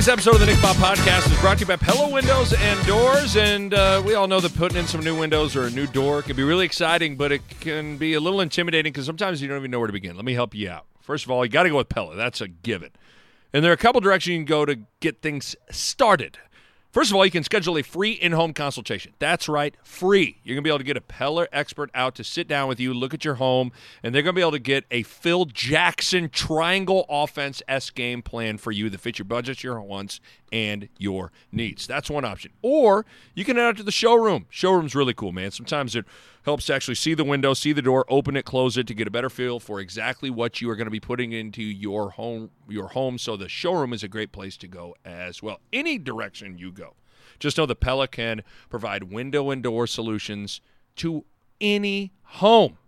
Today's episode of the Nick Bahe Podcast is brought to you by Pella Windows and Doors. And uh, we all know that putting in some new windows or a new door can be really exciting, but it can be a little intimidating because sometimes you don't even know where to begin. Let me help you out. First of all, you got to go with Pella. That's a given. And there are a couple directions you can go to get things started. First of all, you can schedule a free in home consultation. That's right, free. You're going to be able to get a Pella expert out to sit down with you, look at your home, and they're going to be able to get a Phil Jackson triangle offense S game plan for you that fits your budget, your wants, and your needs. That's one option. Or you can head out to the showroom. Showroom's really cool, man. Sometimes it helps to actually see the window, see the door, open it, close it to get a better feel for exactly what you are going to be putting into your home your home. So the showroom is a great place to go as well. Any direction you go. Just know the Pella can provide window and door solutions to any home.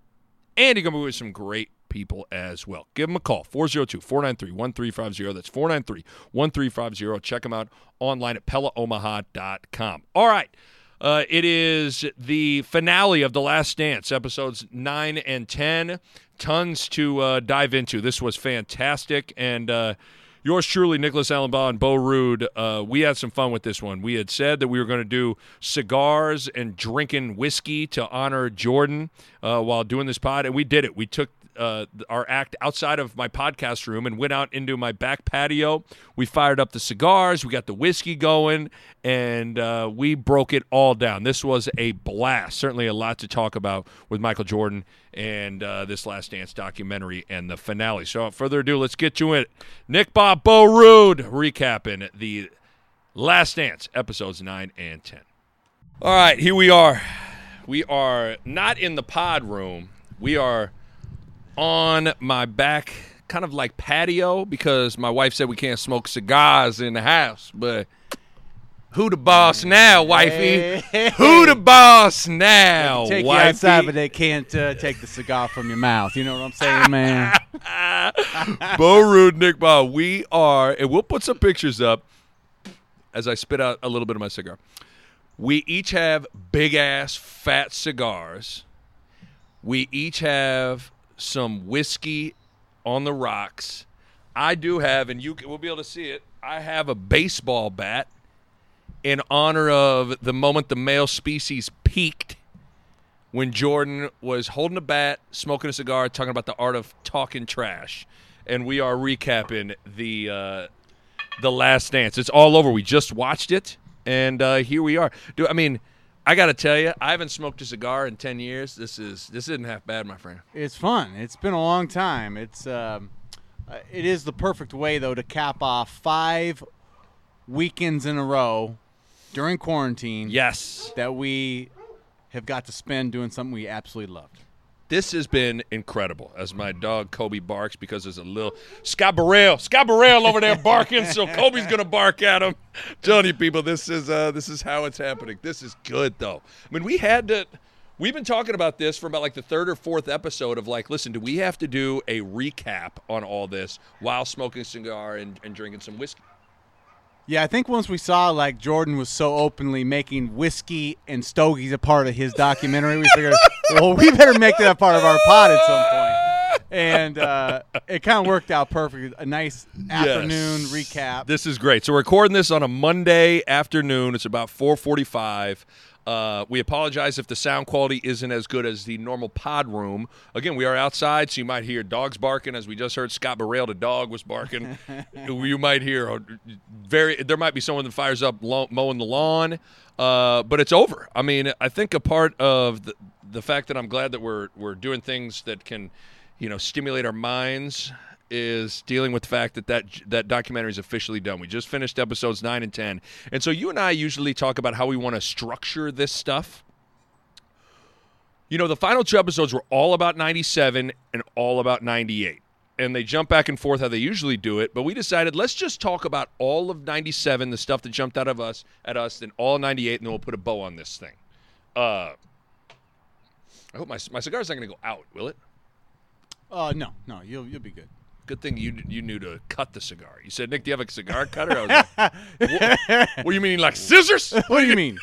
And you're going to be with some great people as well. Give them a call 402 493 1350. That's 493 1350. Check them out online at PellaOmaha.com. All right. Uh, it is the finale of The Last Dance, episodes 9 and 10. Tons to uh, dive into. This was fantastic. And uh, yours truly, Nicholas Allenbaugh and Bo Ruud, uh, we had some fun with this one. We had said that we were going to do cigars and drinking whiskey to honor Jordan uh, while doing this pod, and we did it. We took uh, our act outside of my podcast room and went out into my back patio. We fired up the cigars, we got the whiskey going, and uh, we broke it all down. This was a blast. Certainly a lot to talk about with Michael Jordan and uh, this Last Dance documentary and the finale. So, without further ado, let's get to it. Nick Bahe Bo Ruud recapping the Last Dance episodes 9 and 10. All right, here we are. We are not in the pod room. We are on my back, kind of like patio, because my wife said we can't smoke cigars in the house. But who the boss now, wifey? Who the boss now, take wifey? you outside, but they can't uh, take the cigar from your mouth. You know what I'm saying, man? Bo Ruud, Nick Bahe. We are, and we'll put some pictures up as I spit out a little bit of my cigar. We each have big ass fat cigars. We each have some whiskey on the rocks. I do have, and you will be able to see it. I have a baseball bat in honor of the moment the male species peaked when Jordan was holding a bat, smoking a cigar, talking about the art of talking trash. And we are recapping the uh, the Last Dance. It's all over. We just watched it, and uh, here we are. Do I mean? I got to tell you, I haven't smoked a cigar in ten years. This is this isn't half bad, my friend. It's fun. It's been a long time. It's um, uh, it is the perfect way though to cap off five weekends in a row during quarantine. Yes, that we have got to spend doing something we absolutely loved. This has been incredible. As my dog Kobe barks because there's a little Scott Burrell, Scott Burrell over there barking, so Kobe's gonna bark at him. Telling you people, this is uh, this is how it's happening. This is good though. I mean, we had to. We've been talking about this for about like the third or fourth episode of like, listen, do we have to do a recap on all this while smoking a cigar and, and drinking some whiskey? Yeah, I think once we saw like Jordan was so openly making whiskey and stogies a part of his documentary, we figured, well, we better make that a part of our pod at some point. And uh, it kind of worked out perfect. A nice afternoon Yes. recap. This is great. So we're recording this on a Monday afternoon. It's about 4:45. Uh, we apologize if the sound quality isn't as good as the normal pod room. Again, we are outside, so you might hear dogs barking, as we just heard Scott Burrell, the dog, was barking. you might hear very. There might be someone that fires up lo- mowing the lawn, uh, but it's over. I mean, I think a part of the, the fact that I'm glad that we're we're doing things that can, you know, stimulate our minds is dealing with the fact that that, that documentary is officially done. We just finished episodes 9 and 10. And so you and I usually talk about how we want to structure this stuff. you know, the final two episodes were all about 97 and all about 98. And they jump back and forth how they usually do it, but we decided let's just talk about all of 97, the stuff that jumped out of us at us, and all 98, and then we'll put a bow on this thing. Uh, I hope my my cigar's not going to go out, will it? Uh, no, no, you'll you'll be good. Good thing you you knew to cut the cigar. You said, Nick, do you have a cigar cutter? I was like, what, what do you mean, like scissors? What do you mean?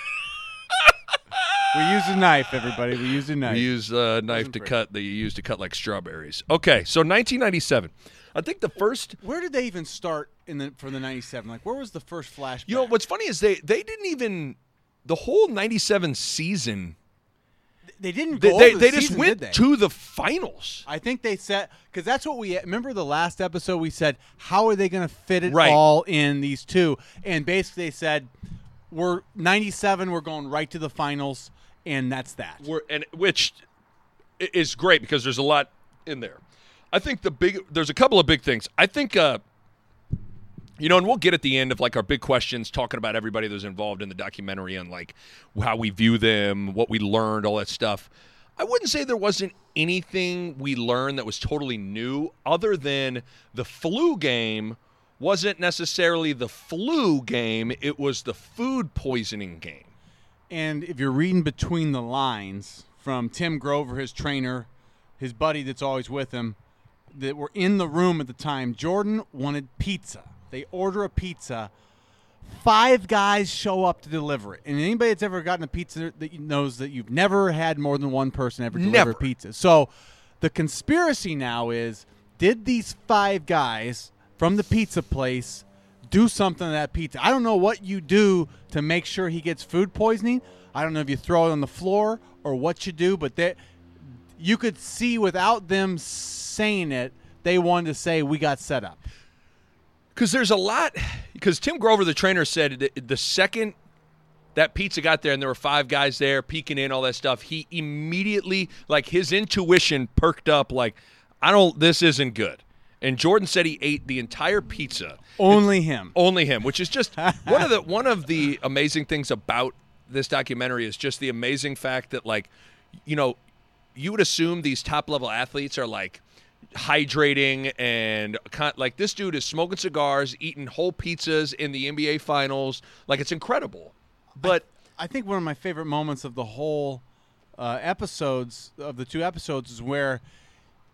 we use a knife, everybody. We use a knife. We use a knife to cut that you use to cut like strawberries. Okay, so 1997. I think the first. Where did they even start in the for the '97? Like, where was the first flashback? You know what's funny is they they didn't even the whole 97 season. They didn't They go they, the they just went they? to the finals. I think they said because that's what we remember the last episode. We said how are they going to fit it Right. all in these two, and basically they said we're '97. We're going right to the finals, and that's that. We're, and which is great because there's a lot in there. I think the big there's a couple of big things. I think uh you know, and we'll get at the end of like our big questions, talking about everybody that's involved in the documentary and like how we view them, what we learned, all that stuff. I wouldn't say there wasn't anything we learned that was totally new, other than the flu game wasn't necessarily the flu game; it was the food poisoning game. And if you're reading between the lines from Tim Grover, his trainer, his buddy that's always with him, that were in the room at the time, Jordan wanted pizza. They order a pizza. Five guys show up to deliver it. And anybody that's ever gotten a pizza that knows that you've never had more than one person ever deliver Never. pizza. So the conspiracy now is did these five guys from the pizza place do something to that pizza? I don't know what you do to make sure he gets food poisoning. I don't know if you throw it on the floor or what you do, but they, you could see without them saying it, they wanted to say we got set up. Because there's a lot. Because Tim Grover, the trainer, said that the second that pizza got there and there were five guys there peeking in, all that stuff, he immediately, like his intuition perked up, like, I don't, this isn't good. And Jordan said he ate the entire pizza. Only him. Only him, which is just one of the one of the amazing things about this documentary is just the amazing fact that like, you know, you would assume these top level athletes are like hydrating and con- like this dude is smoking cigars, eating whole pizzas in the NBA finals. Like it's incredible. But I think one of my favorite moments of the whole uh, episodes of the two episodes is where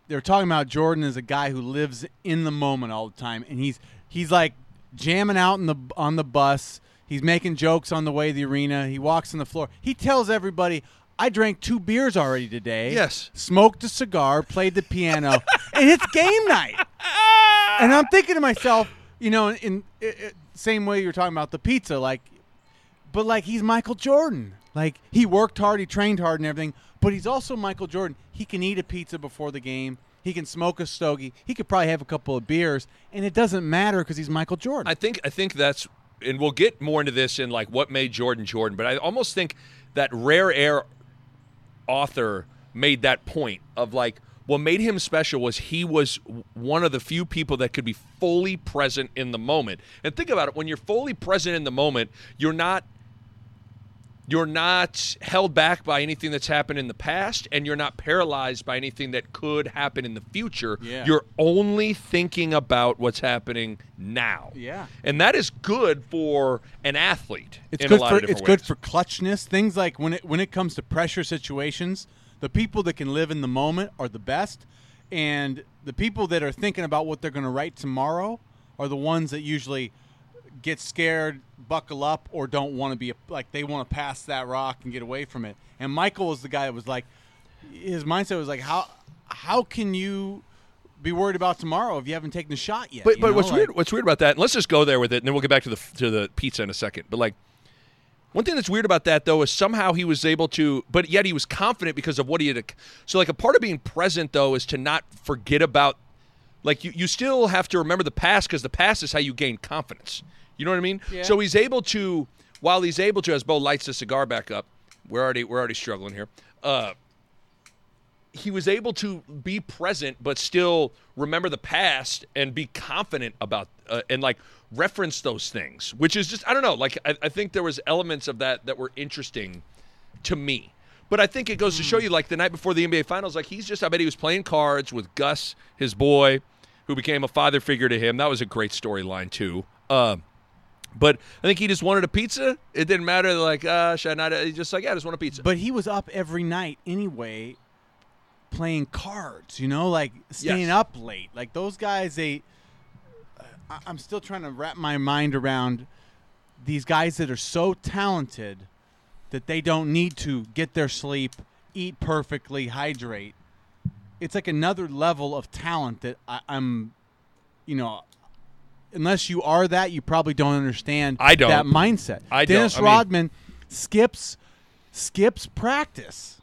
they're talking about Jordan as a guy who lives in the moment all the time, and he's he's like jamming out in the on the bus. He's making jokes on the way to the arena. He walks on the floor. He tells everybody, "I drank two beers already today. Yes. smoked a cigar, played the piano, and it's game night." And I'm thinking to myself, you know, in, in, in same way you're talking about the pizza, like but like he's Michael Jordan. Like he worked hard, he trained hard and everything, but he's also Michael Jordan. He can eat a pizza before the game. He can smoke a stogie. He could probably have a couple of beers, and it doesn't matter because he's Michael Jordan. I think I think that's and we'll get more into this in like what made Jordan Jordan, but I almost think that Rare Air author made that point of like what made him special was he was one of the few people that could be fully present in the moment. And think about it, when you're fully present in the moment, you're not you're not held back by anything that's happened in the past and you're not paralyzed by anything that could happen in the future. Yeah. You're only thinking about what's happening now. Yeah. And that is good for an athlete. it's in good a lot for it's good for clutchness. Things like when it when it comes to pressure situations, the people that can live in the moment are the best, and the people that are thinking about what they're going to write tomorrow are the ones that usually get scared, buckle up, or don't want to be like they want to pass that rock and get away from it. And Michael was the guy that was like, his mindset was like, how how can you be worried about tomorrow if you haven't taken the shot yet? But but know, what's like- weird what's weird about that? And let's just go there with it, and then we'll get back to the to the pizza in a second. But like, one thing that's weird about that though is somehow he was able to, but yet he was confident because of what he had. So like a part of being present though is to not forget about, like you you still have to remember the past because the past is how you gain confidence. You know what I mean? Yeah. So he's able to, while he's able to, as Bo lights the cigar back up, we're already we're already struggling here. Uh, he was able to be present but still remember the past and be confident about uh, and like reference those things which is just i don't know like I, I think there was elements of that that were interesting to me But I think it goes to show you, like the night before the NBA Finals, like he's just, I bet he was playing cards with Gus, his boy, who became a father figure to him. That was a great storyline, too. Uh, but I think he just wanted a pizza. It didn't matter, like, uh, should I not? He just like, yeah, I just want a pizza. But he was up every night anyway, playing cards. You know, like staying Yes. up late. Like those guys, they. I- I'm still trying to wrap my mind around these guys that are so talented that they don't need to get their sleep, eat perfectly, hydrate. It's like another level of talent that I, I'm, you know, unless you are that, you probably don't understand I don't. that mindset. I don't. Dennis I mean- Rodman skips skips practice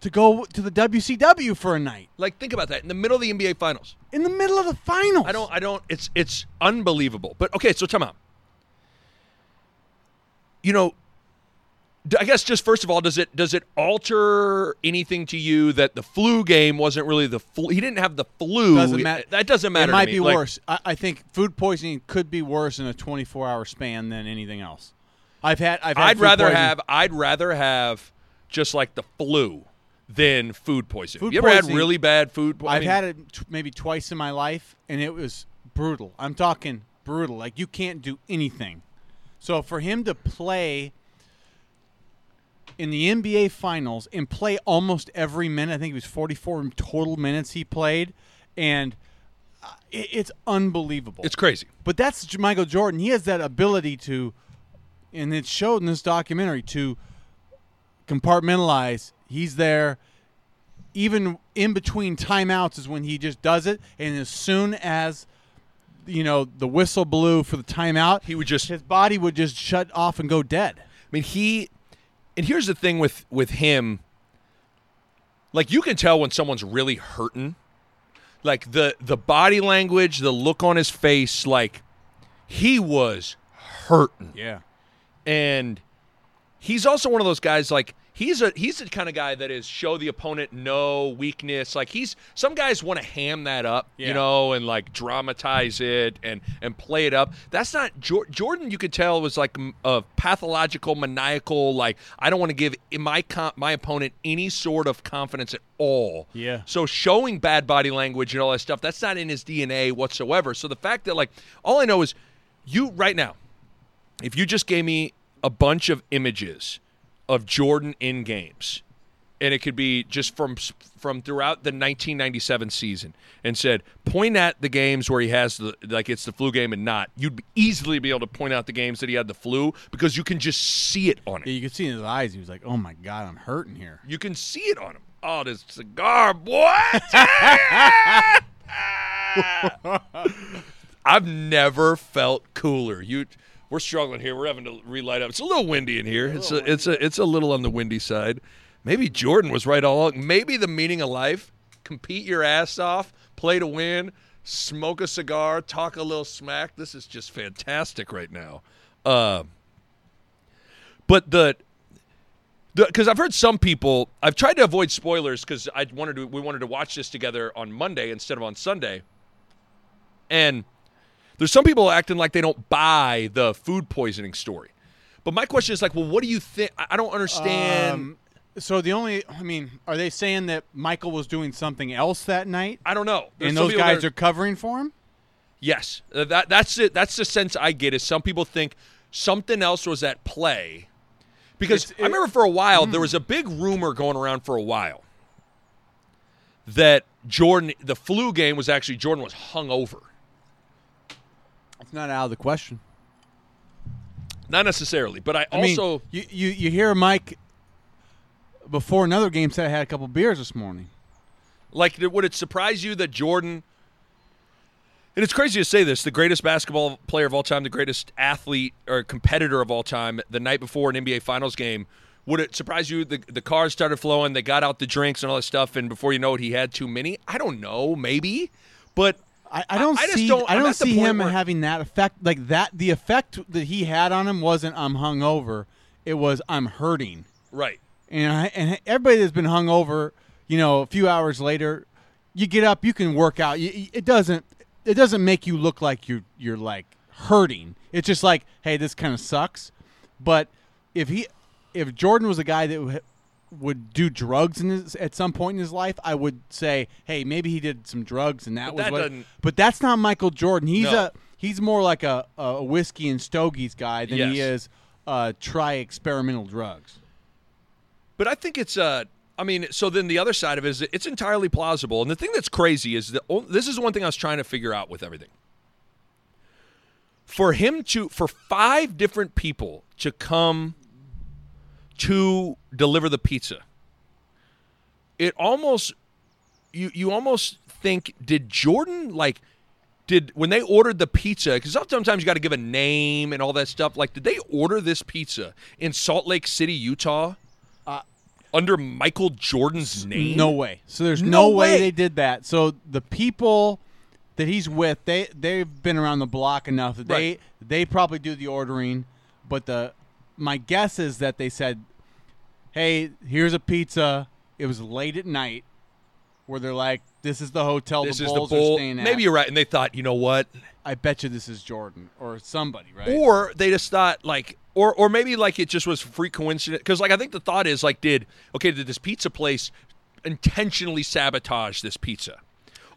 to go to the WCW for a night like, think about that in the middle of the NBA Finals. in the middle of the finals. I don't. I don't. It's it's unbelievable. But okay, so time out. You know, I guess just first of all, does it does it alter anything to you that the flu game wasn't really the flu? He didn't have the flu. Doesn't matter. That doesn't matter. It might be Like, worse. I, I think food poisoning could be worse in a 24-hour span than anything else. I've had. I've had I'd rather poisoning- have. I'd rather have just like the flu than food poisoning. Food you ever had really bad food? po- I I've mean, had it t- maybe twice in my life, and it was brutal. I'm talking brutal. Like you can't do anything. So for him to play in the NBA Finals and play almost every minute, I think it was 44 total minutes he played, and uh, it, it's unbelievable. It's crazy. But that's Michael Jordan. He has that ability to, and it showed in this documentary to compartmentalize. He's there. Even in between timeouts is when he just does it, and as soon as you know the whistle blew for the timeout, He would just his body would just shut off and go dead. I mean, he and here's the thing with with him. Like you can tell when someone's really hurting. Like the the body language, the look on his face, like he was hurting. Yeah. And he's also one of those guys like he's a he's the kind of guy that is show the opponent no weakness. Like he's some guys want to ham that up, Yeah. you know, and like dramatize it and and play it up. That's not Jor- Jordan. You could tell was like a pathological, maniacal. Like I don't want to give my com- my opponent any sort of confidence at all. Yeah. So showing bad body language and all that stuff, that's not in his DNA whatsoever. So the fact that like all I know is you right now, if you just gave me a bunch of images of Jordan in games, and it could be just from from throughout the 1997 season, and said point at the games where he has the like it's the flu game and not, you'd easily be able to point out the games that he had the flu because you can just see it on Yeah, him. you could see in his eyes. He was like, "Oh my god, I'm hurting here." You can see it on him. Oh, this cigar, boy! I've never felt cooler. You, we're struggling here. We're having to relight up. It's a little windy in here. It's a, it's a, it's a little on the windy side. Maybe Jordan was right all along. Maybe the meaning of life: compete your ass off, play to win, smoke a cigar, talk a little smack. This is just fantastic right now. Uh, but the because I've heard some people. I've tried to avoid spoilers because I wanted to. We wanted to watch this together on Monday instead of on Sunday. And there's some people acting like they don't buy the food poisoning story. But my question is like, well, what do you think? I don't understand. Um, so the only, I mean, are they saying that Michael was doing something else that night, I don't know. There's and those guys that are covering for him? Yes, Uh, that that's it. That's the sense I get. Is some people think something else was at play, because I remember for a while Hmm. there was a big rumor going around for a while that Jordan, the flu game was actually Jordan was hung over. It's not out of the question. Not necessarily, but I, I mean, also you, you you hear Mike before another game said I had a couple beers this morning. like. Would it surprise you that Jordan? And it's crazy to say this: the greatest basketball player of all time, the greatest athlete or competitor of all time, the night before an NBA Finals game. Would it surprise you the the cars started flowing, they got out the drinks and all that stuff, and before you know it, he had too many? I don't know, maybe, but I, I don't I see don't- I don't see him where- having that effect like that. The effect that he had on him wasn't I'm hungover. It was I'm hurting. right. And I, and everybody that's been hung over, you know, a few hours later, you get up, you can work out. You, it doesn't it doesn't make you look like you're you're like hurting. It's just like, hey, this kind of sucks. But if he if Jordan was a guy that would do drugs in his, at some point in his life, I would say, hey, maybe he did some drugs and that But was that what. doesn't- But that's not Michael Jordan. He's No. a he's more like a, a whiskey and stogies guy than he Yes. is uh, try experimental drugs. But I think it's uh I mean, so then the other side of it is it's entirely plausible. And the thing that's crazy is that this is one thing I was trying to figure out with everything. For him to for five different people to come to deliver the pizza. It almost you you almost think did Jordan like did when they ordered the pizza because sometimes you got to give a name and all that stuff like did they order this pizza in salt lake city utah uh, under michael jordan's name No way. So there's No no, way. way. they did that. So the people that he's with, they they've been around the block enough that Right. they they probably do the ordering. But the my guess is that they said, "Hey, here's a pizza." It was late at night, where they're like, "This is the hotel this the is Bulls the are staying at." maybe you're right and they thought you know what I bet you this is Jordan or somebody, right? or they just thought like or or maybe like it just was freak coincidence because like i think the thought is like did okay did this pizza place intentionally sabotage this pizza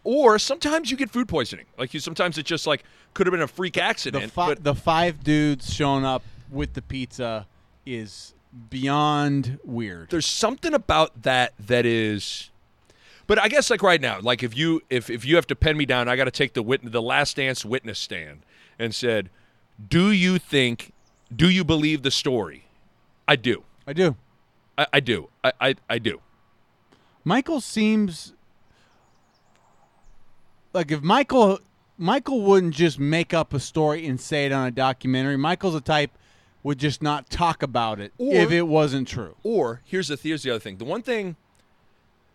or sometimes you get food poisoning like you sometimes it just like could have been a freak the accident fi- but the five dudes showing up with the pizza is beyond weird. there's something about that that is but i guess like right now like if you if if you have to pen me down i got to take the witness, the last dance witness stand and said do you think do you believe the story i do I do. i, I do I, I i do Michael seems like if Michael Michael wouldn't just make up a story and say it on a documentary. Michael's a type would just not talk about it Or- if it wasn't true. or here's the here's the other thing. The one thing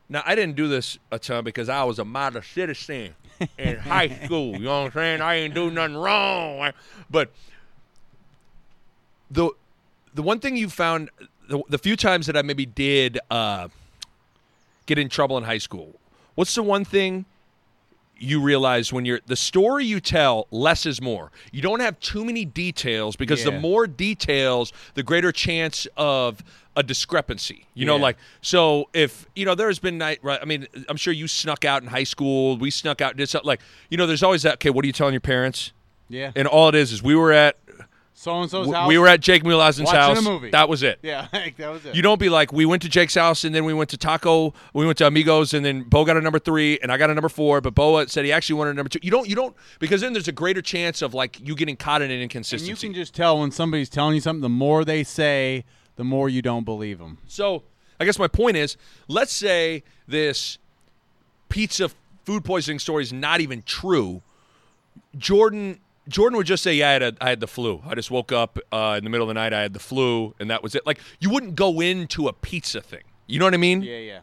now i didn't do this a ton because i was a model citizen in high school you know what i'm saying? I ain't do nothing wrong. But the the one thing you found the, the few times that I maybe did uh, get in trouble in high school, what's the one thing you realize when you're the story you tell less is more. You don't have too many details because the more details, the greater chance of a discrepancy. You know, like so if you know there's been night. Right, I mean, I'm sure you snuck out in high school. We snuck out and did something like you know. There's always that. Okay, what are you telling your parents? Yeah. And all it is is we were at So and so's house. we were at Jake Mulausen's Watching a house. movie. That was it. Yeah, like, that was it. You don't be like, we went to Jake's house and then we went to Taco, we went to Amigos, and then Bo got a number three and I got a number four, but Boa said he actually wanted a number two. You don't, you don't, because then there's a greater chance of like you getting caught in an and inconsistency. you can just tell when somebody's telling you something. The more they say, the more you don't believe them. So I guess my point is, let's say this pizza food poisoning story is not even true. Jordan Jordan would just say, "Yeah, I had, a, I had the flu. I just woke up uh, in the middle of the night. I had the flu, and that was it." Like you wouldn't go into a pizza thing. You know what I mean? Yeah, yeah.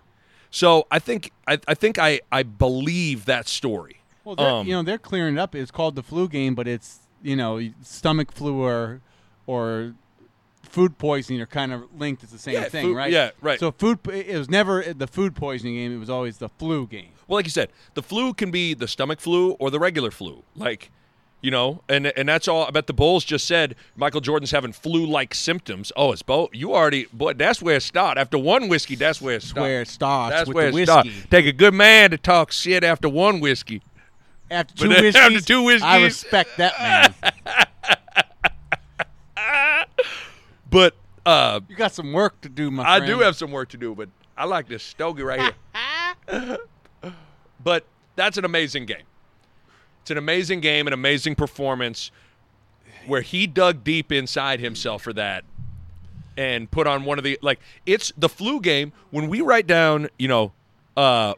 So I think I, I think I, I believe that story. Well, Um, you know, they're clearing it up. It's called the flu game, but it's you know, stomach flu or or food poisoning are kind of linked. It's the same Yeah, thing, food- right? yeah, right. So food, it was never the food poisoning game. It was always the flu game. Well, like you said, the flu can be the stomach flu or the regular flu. Like, you know, and and that's all. I bet the Bulls just said Michael Jordan's having flu-like symptoms. Oh, it's Bo. You already, boy. That's where it started. After one whiskey, that's where it started. where it starts That's with where the it whiskey. Take a good man to talk shit after one whiskey. After two whiskeys, after two whiskeys, I respect that man. But uh, you got some work to do, my I friend. do have some work to do. But I like this stogie right here. but that's an amazing game. It's an amazing game, an amazing performance where he dug deep inside himself for that and put on one of the like it's the flu game when we write down, you know, uh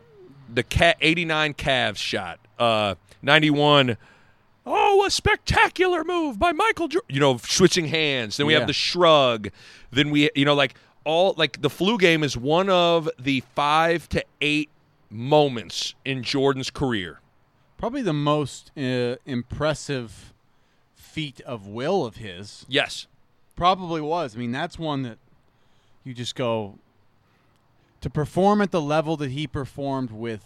the cat 89 Cavs shot, uh 91 Oh, a spectacular move by Michael Jordan. You know, switching hands. Then we Yeah. have the shrug. Then we, you know, like all like the flu game is one of the five to eight moments in Jordan's career. Probably the most uh, impressive feat of will of his. Yes. Probably was. I mean, that's one that you just go to perform at the level that he performed with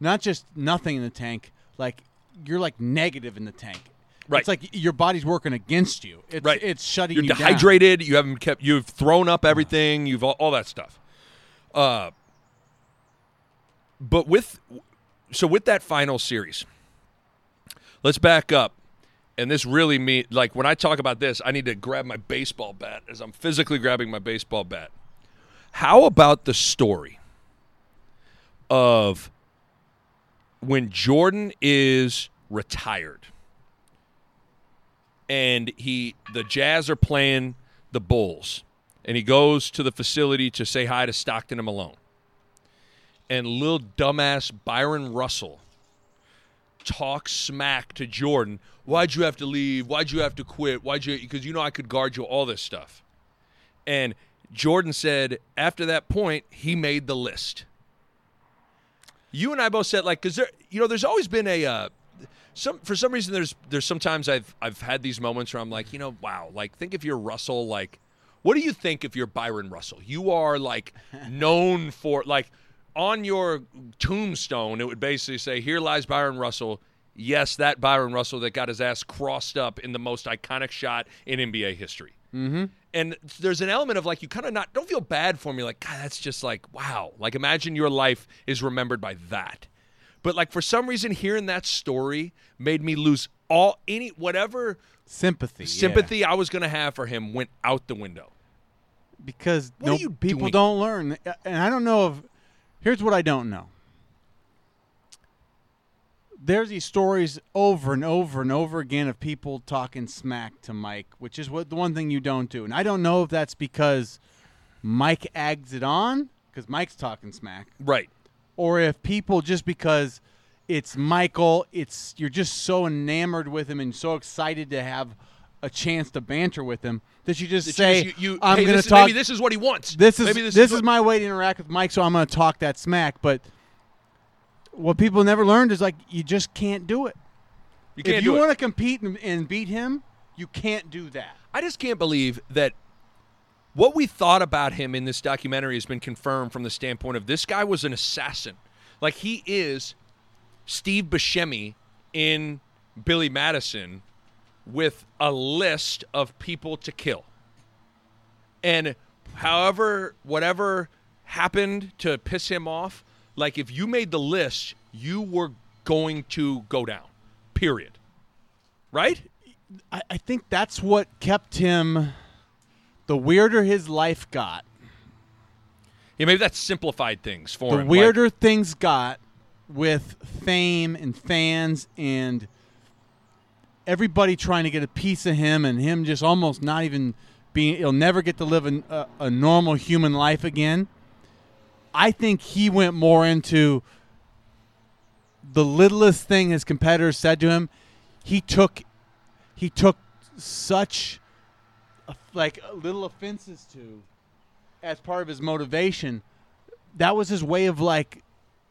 not just nothing in the tank, like you're like negative in the tank. Right. It's like your body's working against you. It's, Right. It's shutting You're you down. dehydrated. You haven't kept. You've thrown up everything. You've all, all that stuff. Uh, but with so with that final series, let's back up. And this really me like when I talk about this, I need to grab my baseball bat as I'm physically grabbing my baseball bat. How about the story of when Jordan is retired? and he the Jazz are playing the Bulls, and he goes to the facility to say hi to Stockton and Malone. And little dumbass Bryon Russell talk smack to Jordan. Why'd you have to leave? Why'd you have to quit? Why'd you? Because you know I could guard you. All this stuff. And Jordan said after that point he made the list. You and I both said like because there, you know, there's always been a. Uh, some for some reason there's there's sometimes I've I've had these moments where I'm like, you know, wow, like think if you're Russell, like what do you think if you're Bryon Russell? You are like known for like on your tombstone, it would basically say, Here lies Bryon Russell. Yes, that Bryon Russell that got his ass crossed up in the most iconic shot in NBA history. Mm-hmm. And there's an element of like you kind of not don't feel bad for me. Like God, that's just like wow. Like imagine your life is remembered by that. But like for some reason, hearing that story made me lose all any whatever Sympathy. yeah. sympathy I was gonna have for him went out the window. because What are no you people doing? don't learn and i don't know if here's what i don't know. There's these stories over and over and over again of people talking smack to mike which is what the one thing you don't do. And i don't know if that's because mike eggs it on because mike's talking smack. Right. or if people just because it's Michael, it's you're just so enamored with him and so excited to have a chance to banter with him that you just That say, you, you, "I'm hey, going to talk." Maybe this is what he wants. this is maybe this, this, is, my way to interact with Mike, so I'm going to talk that smack. But what people never learned is like you just can't do it. You can't if you want to compete and, and beat him, you can't do that. I just can't believe that what we thought about him in this documentary has been confirmed from the standpoint of this guy was an assassin. Like he is Steve Buscemi in Billy Madison with a list of people to kill. And however, whatever happened to piss him off, like if you made the list, you were going to go down. Period. Right? I, I think that's what kept him. The weirder his life got, Yeah, maybe that's simplified things for the him. like- weirder things got with fame and fans and everybody trying to get a piece of him and him just almost not even being he'll never get to live a, a, a normal human life again. I think he went more into the littlest thing his competitors said to him. He took he took such like little offenses to as part of his motivation. That was his way of like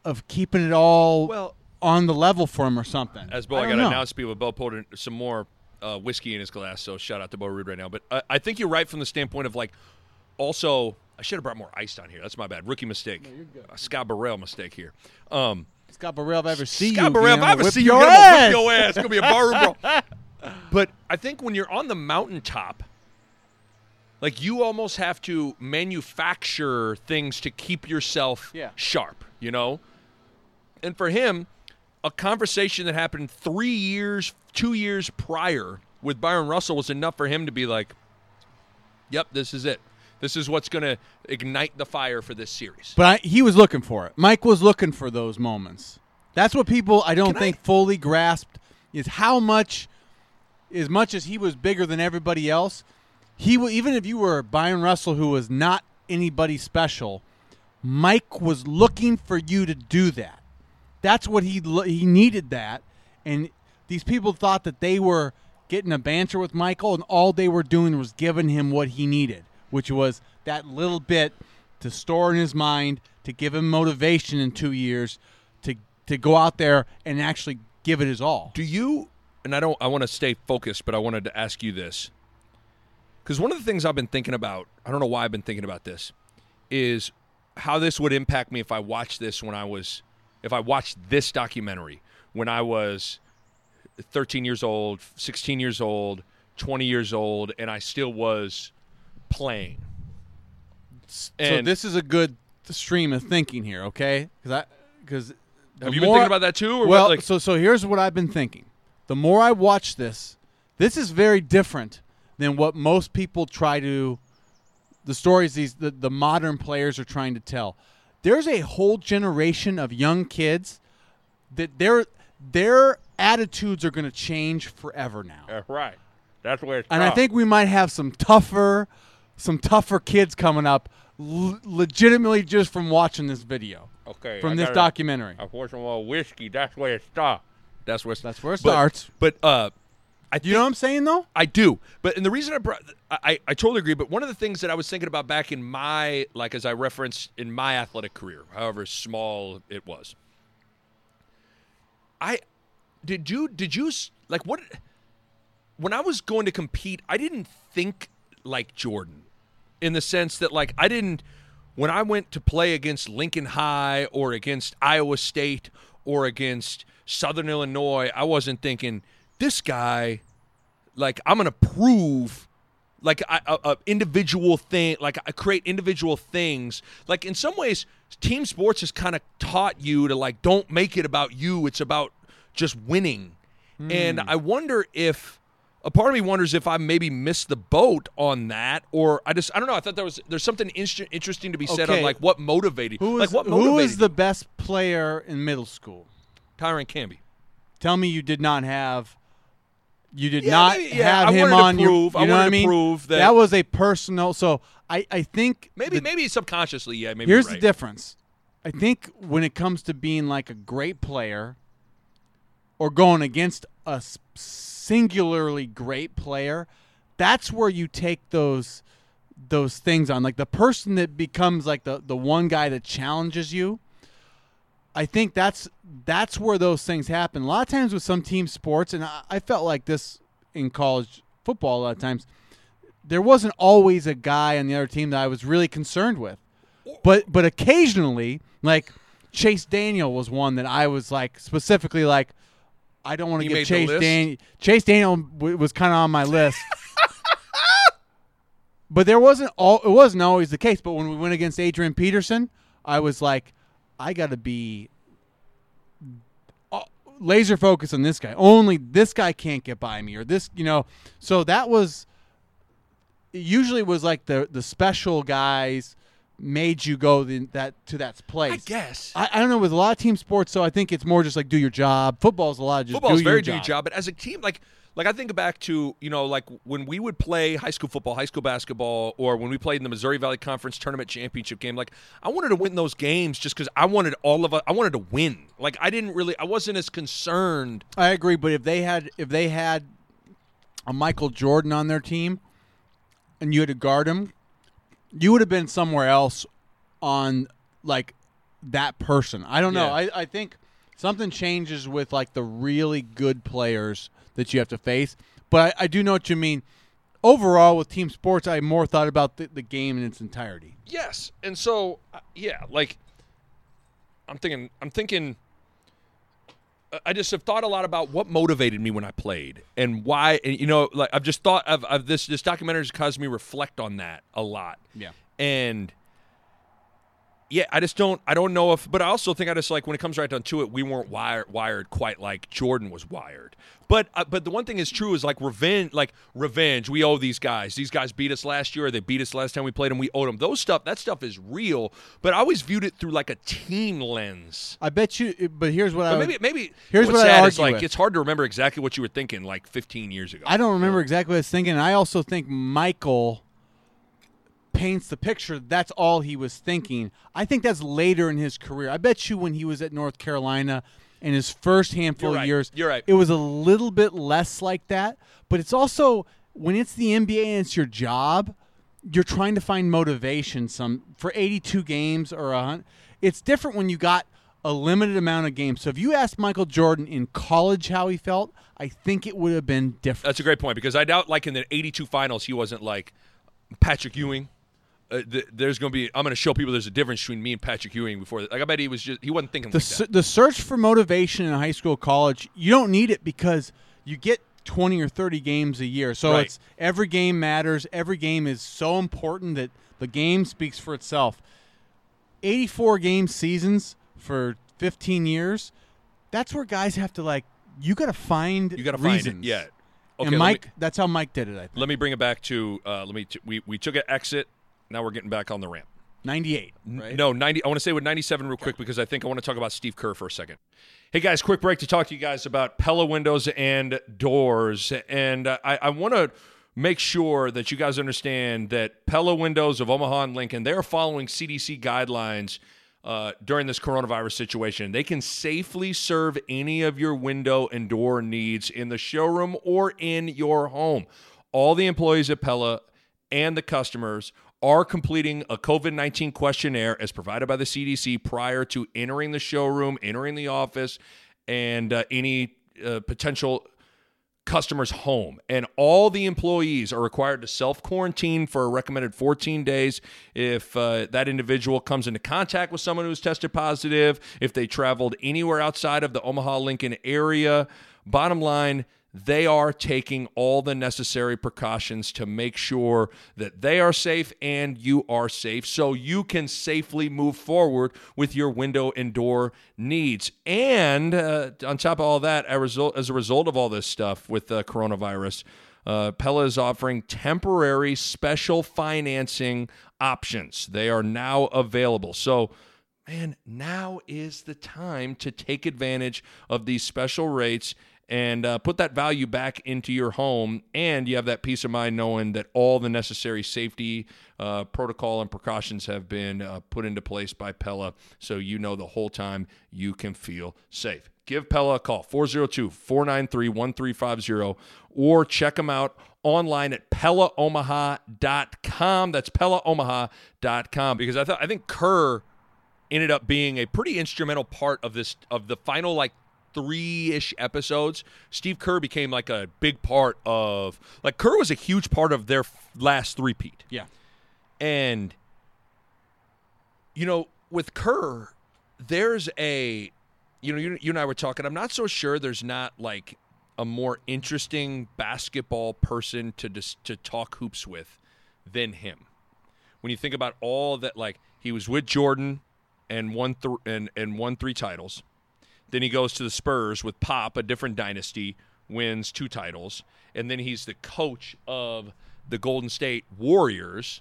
of keeping it all Well- on the level for him or something. As Bo, I, don't got to announce people. Bo poured some more uh, whiskey in his glass, so shout out to Bo Ruud right now. But I, I think you're right from the standpoint of like, also, I should have brought more ice down here. That's my bad. Rookie mistake. A Scott Burrell mistake here. Um, Scott Burrell, if I ever see Scott you, Burrell, if I ever see you, your I'm ass. whip your ass. It's gonna be a barroom brawl. but I think when you're on the mountaintop, like you almost have to manufacture things to keep yourself Yeah. sharp, you know. And for him, a conversation that happened three years, two years prior with Bryon Russell was enough for him to be like, "Yep, this is it. This is what's going to ignite the fire for this series." But I, he was looking for it. Mike was looking for those moments. That's what people I don't Can I- think fully grasped is how much, as much as he was bigger than everybody else, he even if you were Bryon Russell, who was not anybody special, Mike was looking for you to do that. That's what he he needed that, and these people thought that they were getting a banter with Michael, and all they were doing was giving him what he needed, which was that little bit to store in his mind to give him motivation in two years to to go out there and actually give it his all. Do you? And I don't. I want to stay focused, but I wanted to ask you this because one of the things I've been thinking about. I don't know why I've been thinking about this. Is how this would impact me if I watched this when I was, if I watched this documentary when I was 13 years old, 16 years old, 20 years old, and I still was playing. so And this is a good stream of thinking here, okay? Because I because have you been thinking about that too? Or well, what? Like, so so here's what I've been thinking. The more I watch this, this is very different than what most people try to. The stories these the, the modern players are trying to tell. There's a whole generation of young kids that their their attitudes are going to change forever now. That's right. That's where it's And I think we might have some tougher, some tougher kids coming up, l- legitimately just from watching this video, okay, from I this gotta- documentary. I pour some more whiskey. That's where it starts. That's where it's, That's where it but- starts. But uh, I You know what I'm saying, though? I do, but and the reason I brought, I, I I totally agree. But one of the things that I was thinking about back in my, like as I referenced in my athletic career, however small it was, I did you did you like what when I was going to compete, I didn't think like Jordan, in the sense that like I didn't when I went to play against Lincoln High or against Iowa State or against Southern Illinois, I wasn't thinking this guy like I'm gonna prove like a, a, individual thing like I create individual things like in some ways team sports has kind of taught you to like don't make it about you it's about just winning and hmm. i wonder if a part of me wonders if i maybe missed the boat on that or i just i don't know i thought there was there's something inter- interesting to be said on like what motivated who is, like what who motivated was the best player in middle school? Tyron Camby Tell me you did not have. You did Yeah, not maybe- yeah, have I him on your. You I know what wanted I to mean? prove that- was a personal. So I, I think maybe the- maybe subconsciously yeah maybe here's you're the difference. I think when it comes to being like a great player, or going against a singularly great player, that's where you take those those things on. Like the person that becomes like the the one guy that challenges you. I think that's that's where those things happen. A lot of times with some team sports, and I, I felt like this in college football a lot of times. There wasn't always a guy on the other team that I was really concerned with, but but occasionally, like Chase Daniel was one that I was like specifically like, I don't want to give Chase? Daniel. Chase Daniel w- was kind of on my list. But there wasn't all it wasn't always the case. But when we went against Adrian Peterson, I was like, I got to be uh, laser focused on this guy. Only this guy can't get by me, or this, you know. So that was usually was like the the special guys made you go the, that to that place. i guess I, I don't know with a lot of team sports, so I think it's more just like do your job. Football's a lot of just football is do very your do your job. job, but as a team, like like I think back to you know like when we would play high school football, high school basketball, or when we played in the Missouri Valley Conference tournament championship game. Like I wanted to win those games just because I wanted all of us. I wanted to win. Like I didn't really. I wasn't as concerned. I agree, but if they had if they had a Michael Jordan on their team and you had to guard him, you would have been somewhere else on like that person. I don't know. Yeah. I, I think something changes with like the really good players that you have to face. But I, I do know what you mean. Overall, with team sports, I more thought about the, the game in its entirety. Yes, and so uh, yeah, like I'm thinking. I'm thinking. I- I just have thought a lot about what motivated me when I played and why. And you know, like I've just thought of, of this. This documentary has caused me reflect on that a lot. Yeah. and yeah, I just don't. I don't know if, but I also think I just like when it comes right down to it, we weren't wired wired quite like Jordan was wired. But uh, but the one thing is true is like revenge, like revenge. We owe these guys. These guys beat us last year. Or they beat us last time we played them. We owed them. Those stuff. That stuff is real. But I always viewed it through like a team lens. I bet you. But here's what I But would- maybe maybe Here's what's what I sad is argue like with. it's hard to remember exactly what you were thinking like 15 years ago. I don't remember exactly what I was thinking. And I also think Michael paints the picture that's all he was thinking. I think that's later in his career. I bet you when he was at North Carolina in his first handful You're of years, You're right. it was a little bit less like that. But it's also when it's the NBA and it's your job, you're trying to find motivation some for 82 games or a hun- it's different when you got a limited amount of games. So if you asked Michael Jordan in college how he felt, I think it would have been different. That's a great point because I doubt, like in the '82 finals, he wasn't like Patrick Ewing. Uh, th- there's going to be. I'm going to show people there's a difference between me and Patrick Ewing before. Like I bet he was just he wasn't thinking the like s- the search for motivation in high school college you don't need it because you get 20 or 30 games a year. So Right. it's every game matters. Every game is so important that the game speaks for itself. 84 game seasons for 15 years. That's where guys have to like you got to find You got to find it. Yeah. Okay. and Mike, me- that's how Mike did it. I think. let me bring it back to uh, let me t- we we took an exit. Now we're getting back on the ramp. 98. Right? No, 90. I want to say with 97 real quick because I think I want to talk about Steve Kerr for a second. Hey, guys, quick break to talk to you guys about Pella windows and doors. And uh, I, I want to make sure that you guys understand that Pella windows of Omaha and Lincoln, they are following CDC guidelines uh, during this coronavirus situation. They can safely serve any of your window and door needs in the showroom or in your home. All the employees at Pella and the customers are completing a COVID 19 questionnaire as provided by the CDC prior to entering the showroom, entering the office, and uh, any uh, potential customer's home. And all the employees are required to self quarantine for a recommended 14 days if uh, that individual comes into contact with someone who's tested positive, if they traveled anywhere outside of the Omaha Lincoln area. Bottom line, they are taking all the necessary precautions to make sure that they are safe and you are safe so you can safely move forward with your window and door needs. And uh, on top of all that, as a result, of all this stuff with the coronavirus, uh, Pella is offering temporary special financing options. They are now available. So, man, now is the time to take advantage of these special rates and uh, put that value back into your home. And you have that peace of mind knowing that all the necessary safety uh, protocol and precautions have been uh, put into place by Pella. So you know the whole time you can feel safe. Give Pella a call, 402 493 1350, or check them out online at PellaOmaha.com. That's PellaOmaha.com because I, thought I think Kerr ended up being a pretty instrumental part of this of the final like three-ish episodes steve kerr became like a big part of like kerr was a huge part of their f- last three-peat Yeah. and you know with kerr there's a you know you, you and i were talking i'm not so sure there's not like a more interesting basketball person to dis- to talk hoops with than him. When you think about all that like he was with jordan and won th- and, and won three titles then he goes to the spurs with pop a different dynasty wins two titles and then he's the coach of the golden state warriors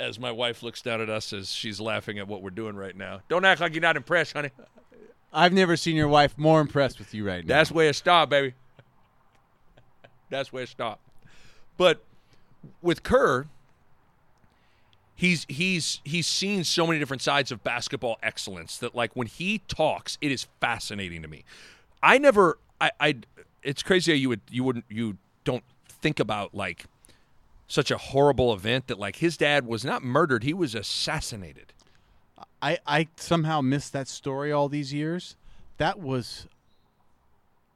as my wife looks down at us as she's laughing at what we're doing right now don't act like you're not impressed honey I've never seen your wife more impressed with you right now. that's where it stopped, baby. That's where it stopped. But with Kerr, he's he's he's seen so many different sides of basketball excellence that like when he talks, it is fascinating to me. I never I I it's crazy how you would you wouldn't you don't think about like such a horrible event that like his dad was not murdered, he was assassinated. I, I somehow missed that story all these years. That was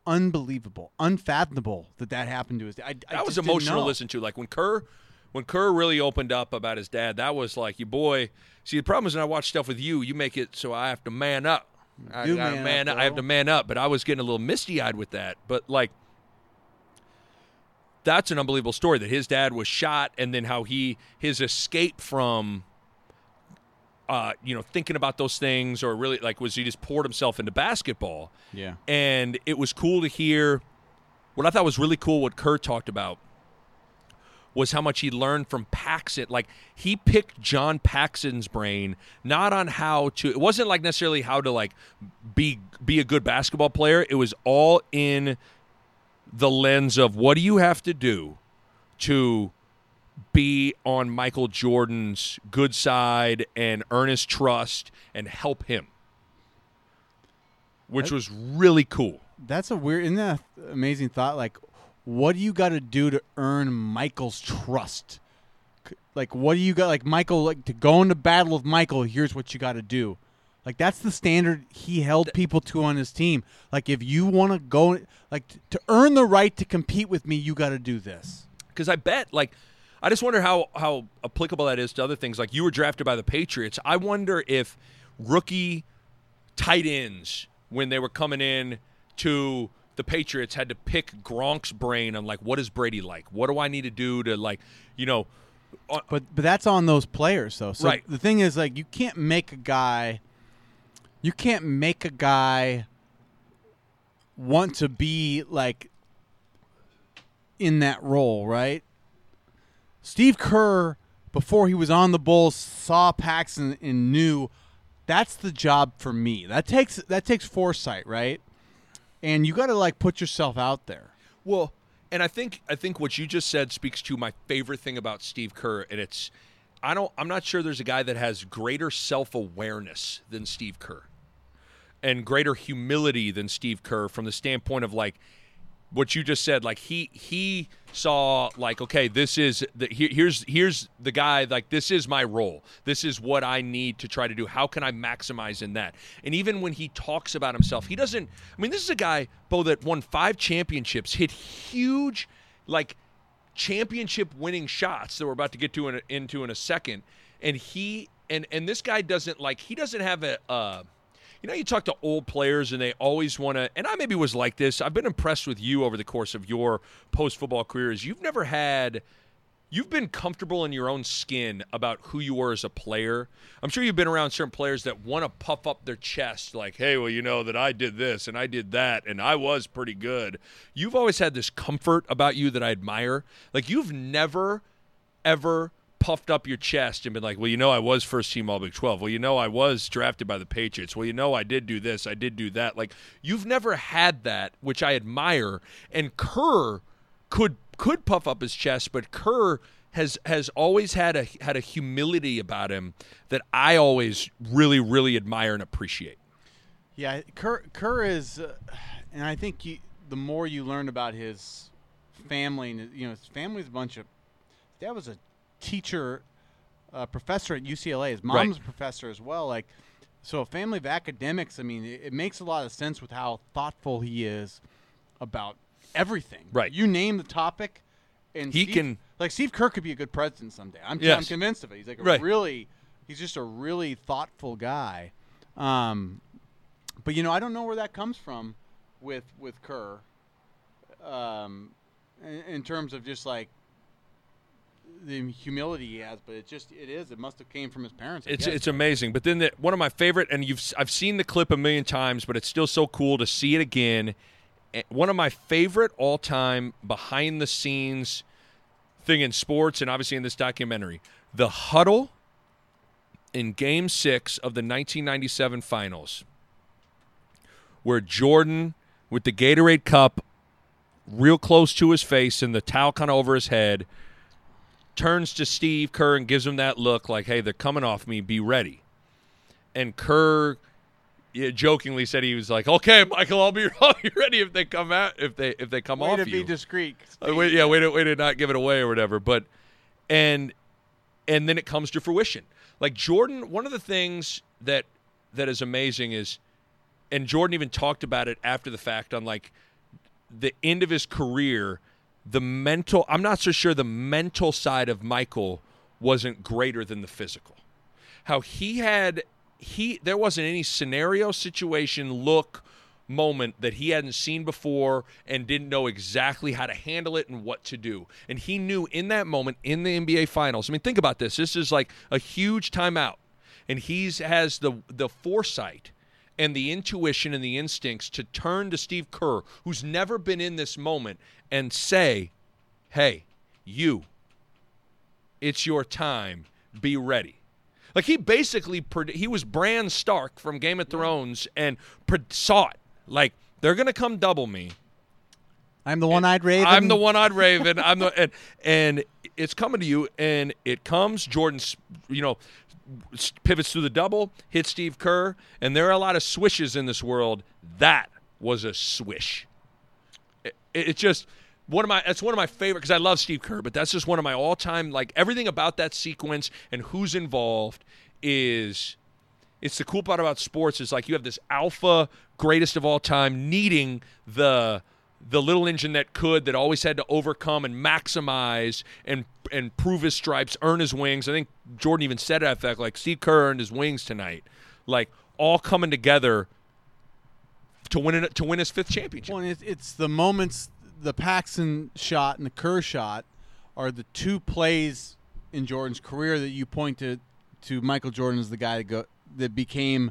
unbelievable, unfathomable that that happened to his dad. I, I that was emotional to listen to. Like when Kerr, when Kerr really opened up about his dad, that was like, your boy. See, the problem is when I watch stuff with you, you make it so I have to man up. I Do gotta man man up, I have to man up. But I was getting a little misty eyed with that. But like, that's an unbelievable story that his dad was shot, and then how he his escape from. Uh, you know, thinking about those things, or really like, was he just poured himself into basketball? Yeah. and it was cool to hear what I thought was really cool what Kerr talked about was how much he learned from Paxson. Like he picked John Paxson's brain not on how to it wasn't like necessarily how to like be be a good basketball player. It was all in the lens of what do you have to do to be on Michael Jordan's good side and earn his trust and help him. Which was really cool. That's a weird, isn't that amazing thought? Like, what do you got to do to earn Michael's trust? Like, what do you got? Like, Michael, like to go into battle with Michael. Here's what you got to do. Like, that's the standard he held people to on his team. Like, if you want to go, like, to earn the right to compete with me, you got to do this. because I bet like I just wonder how how applicable that is to other things. Like you were drafted by the Patriots. I wonder if rookie tight ends when they were coming in to the Patriots had to pick Gronk's brain on like what is Brady like? What do I need to do to like, you know, uh, But but that's on those players though. So Right. the thing is like you can't make a guy you can't make a guy want to be like in that role, right? Steve Kerr before he was on the Bulls saw Paxson and knew that's the job for me. That takes that takes foresight, right? And you got to like put yourself out there. Well, and I think I think what you just said speaks to my favorite thing about Steve Kerr, and it's I don't I'm not sure there's a guy that has greater self awareness than Steve Kerr, and greater humility than Steve Kerr from the standpoint of like what you just said like he he saw like okay this is the here, here's here's the guy like this is my role. This is what i need to try to do. How can i maximize in that? And even when he talks about himself he doesn't i mean this is a guy bo that won five championships hit huge like championship winning shots that we're about to get to in, into in a second. And he and and this guy doesn't like he doesn't have a uh you know, you talk to old players and they always want to, and I maybe was like this. I've been impressed with you over the course of your post football career. Is you've never had, you've been comfortable in your own skin about who you were as a player. I'm sure you've been around certain players that want to puff up their chest, like, hey, well, you know that I did this and I did that and I was pretty good. You've always had this comfort about you that I admire. Like, you've never, ever puffed up your chest and been like, well, you know, I was first team All Big 12. Well, you know, I was drafted by the Patriots. Well, you know, I did do this. I did do that. Like, you've never had that, which I admire. And Kerr could could puff up his chest, but Kerr has has always had a had a humility about him that I always really really admire and appreciate. Yeah, Kerr, Kerr is, uh, and I think you, the more you learn about his family, and you know, his family's a bunch of. Dad was a teacher, uh, professor at UCLA. His mom's Right. a professor as well. Like, so a family of academics. I mean, it, it makes a lot of sense with how thoughtful he is about everything. Right. You name the topic, and He Steve- can- like Steve Kerr could be a good president someday. I'm, I'm convinced of it. He's like a Right. really, he's just a really thoughtful guy. Um, but you know, I don't know where that comes from with with Kerr. Um, in, in terms of just like the humility he has, but it just it is. It must have came from his parents. I It's guess. it's amazing. But then the, one of my favorite, and you've I've seen the clip a million times, but it's still so cool to see it again. One of my favorite all time behind the scenes thing in sports, and obviously in this documentary, the huddle in Game Six of the 1997 Finals, where Jordan with the Gatorade cup real close to his face and the towel kind of over his head turns to Steve Kerr and gives him that look like, hey, they're coming off me, be ready. And Kerr yeah, jokingly said he was like, okay, Michael, I'll be, I'll be ready if they come out, if they if they come way off to you. be discreet. Uh, wait, yeah, way to, way to not give it away or whatever. But and and then it comes to fruition. Like Jordan, one of the things that that is amazing is, and Jordan even talked about it after the fact on like the end of his career. The mental, I'm not so sure the mental side of Michael wasn't greater than the physical. How he had he there wasn't any scenario, situation, look, moment that he hadn't seen before and didn't know exactly how to handle it and what to do. And he knew in that moment in the NBA finals. I mean, think about this. This is like a huge timeout. And he's has the the foresight and the intuition and the instincts to turn to Steve Kerr, who's never been in this moment, and say, Hey, you, it's your time. Be ready. Like he basically he was Bran Stark from Game of Thrones and saw it. Like they're gonna come double me. I'm the one-eyed raven. I'm the one-eyed raven. I'm the and and it's coming to you, and it comes. Jordan's, you know, pivots through the double, hits Steve Kerr, and there are a lot of swishes in this world. That was a swish. It, it's just one of my. That's one of my favorite because I love Steve Kerr, but that's just one of my all-time. Like everything about that sequence and who's involved is it's the cool part about sports is like you have this alpha greatest of all time needing the the little engine that could that always had to overcome and maximize and and prove his stripes earn his wings i think jordan even said it fact like steve kerr earned his wings tonight like all coming together to win it, to win his fifth championship. Well, it's, it's the moments, the Paxson shot and the Kerr shot are the two plays in Jordan's career that you point to to Michael Jordan as the guy that go that became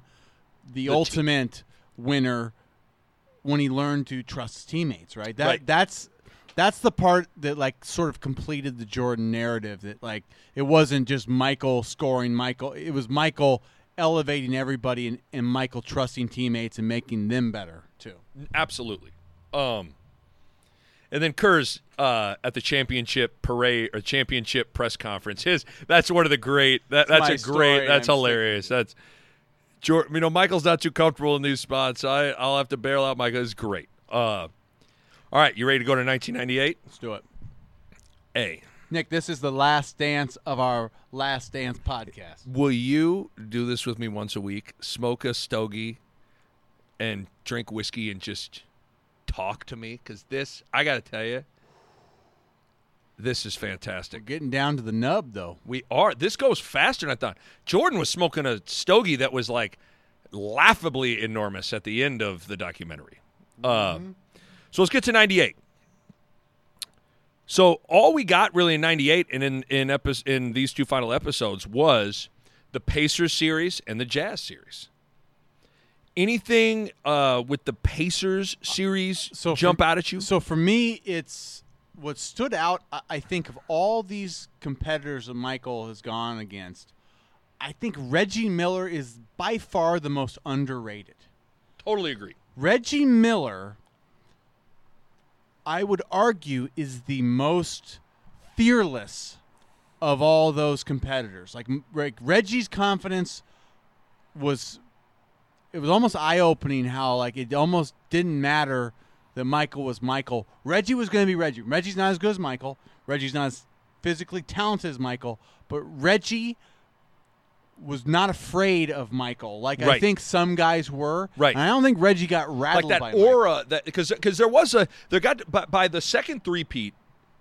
the, The ultimate winner when he learned to trust his teammates. Right. That Right. that's that's the part that like sort of completed the Jordan narrative. That like it wasn't just Michael scoring Michael. It was Michael elevating everybody and, and Michael trusting teammates and making them better too. Absolutely. Um, and then Kerr's uh, at the championship parade or championship press conference. His that's one of the great. That, that's a great. That's I'm hilarious. That's Jordan. You know, Michael's not too comfortable in these spots. I I'll have to bail out. Michael It's great. Uh, all right, you ready to go to 1998? Let's do it. A. Nick, this is the last dance of our last dance podcast. Will you do this with me once a week? Smoke a stogie and drink whiskey and just talk to me? Because this, I got to tell you, this is fantastic. Getting down to the nub, though. We are. This goes faster than I thought. Jordan was smoking a stogie that was like laughably enormous at the end of the documentary. Uh, so let's get to 98. So all we got really in 98 and in in, epi- in these two final episodes was the Pacers series and the Jazz series. Anything uh, with the Pacers series So for- jump out at you? So for me, it's what stood out. I- think of all these competitors that Michael has gone against. I think Reggie Miller is by far the most underrated. totally agree. Reggie Miller, I would argue, is the most fearless of all those competitors. Like, like Reggie's confidence was, it was almost eye opening how like it almost didn't matter that Michael was Michael. Reggie was going to be Reggie. Reggie's not as good as Michael. Reggie's not as physically talented as Michael, but Reggie was not afraid of Michael. Like I think some guys were. Right. And I don't think Reggie got like rattled that by Michael. aura that because because there was a there got by, by the second three-peat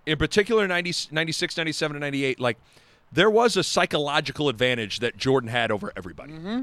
in particular 90, 96 97 and 98 like there was a psychological advantage that jordan had over everybody mm-hmm.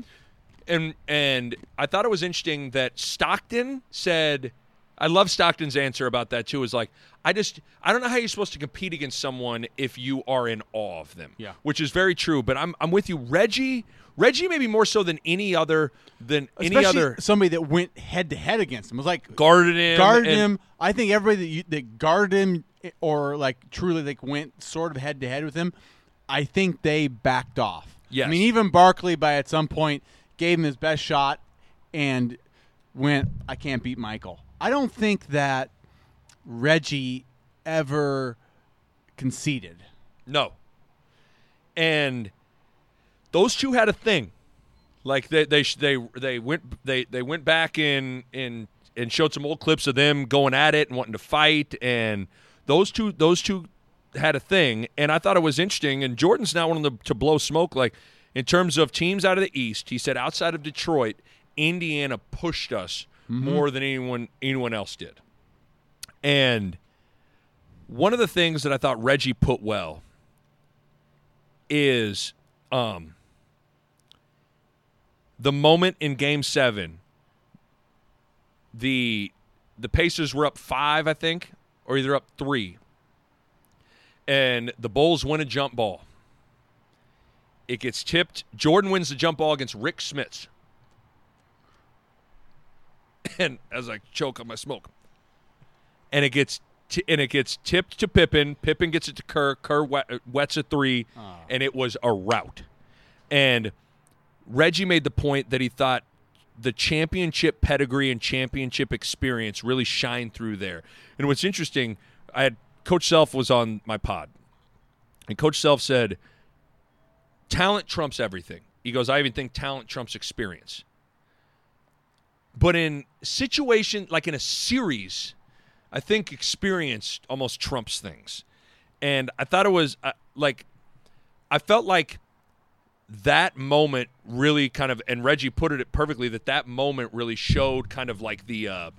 and and i thought it was interesting that stockton said i love stockton's answer about that too is like i just i don't know how you're supposed to compete against someone if you are in awe of them Yeah. which is very true but i'm i'm with you reggie reggie maybe more so than any other than any other somebody that went head to head against him. It was like guarded him guarded and- him. I think everybody that, you, that guarded him eh, or like truly like went sort of head to head with him, I think they backed off. Yes. I mean even Barkley by at some point gave him his best shot and went I can't beat Michael. I don't think that Reggie ever conceded. No. And those two had a thing. Like they they they they went they they went back in in and showed some old clips of them going at it and wanting to fight and those two those two had a thing and I thought it was interesting and Jordan's not one of them to blow smoke like in terms of teams out of the East he said outside of Detroit Indiana pushed us more than anyone anyone else did. And one of the things that I thought Reggie put well is um, the moment in Game Seven. The the Pacers were up five, I think, or either up three, and the Bulls win a jump ball. It gets tipped. Jordan wins the jump ball against Rick Smits. And as I choke on my smoke, and it gets t- and it gets tipped to Pippen. Pippen gets it to Kerr. Kerr wet, uh, wets a three, ah. and it was a rout. And Reggie made the point that he thought the championship pedigree and championship experience really shine through there. And what's interesting, I had Coach Self was on my pod, and Coach Self said, "Talent trumps everything." He goes, "I even think talent trumps experience." But in situation like in a series, I think experience almost trumps things. And I thought it was uh, like I felt like that moment really kind of and Reggie put it perfectly that that moment really showed kind of like the uh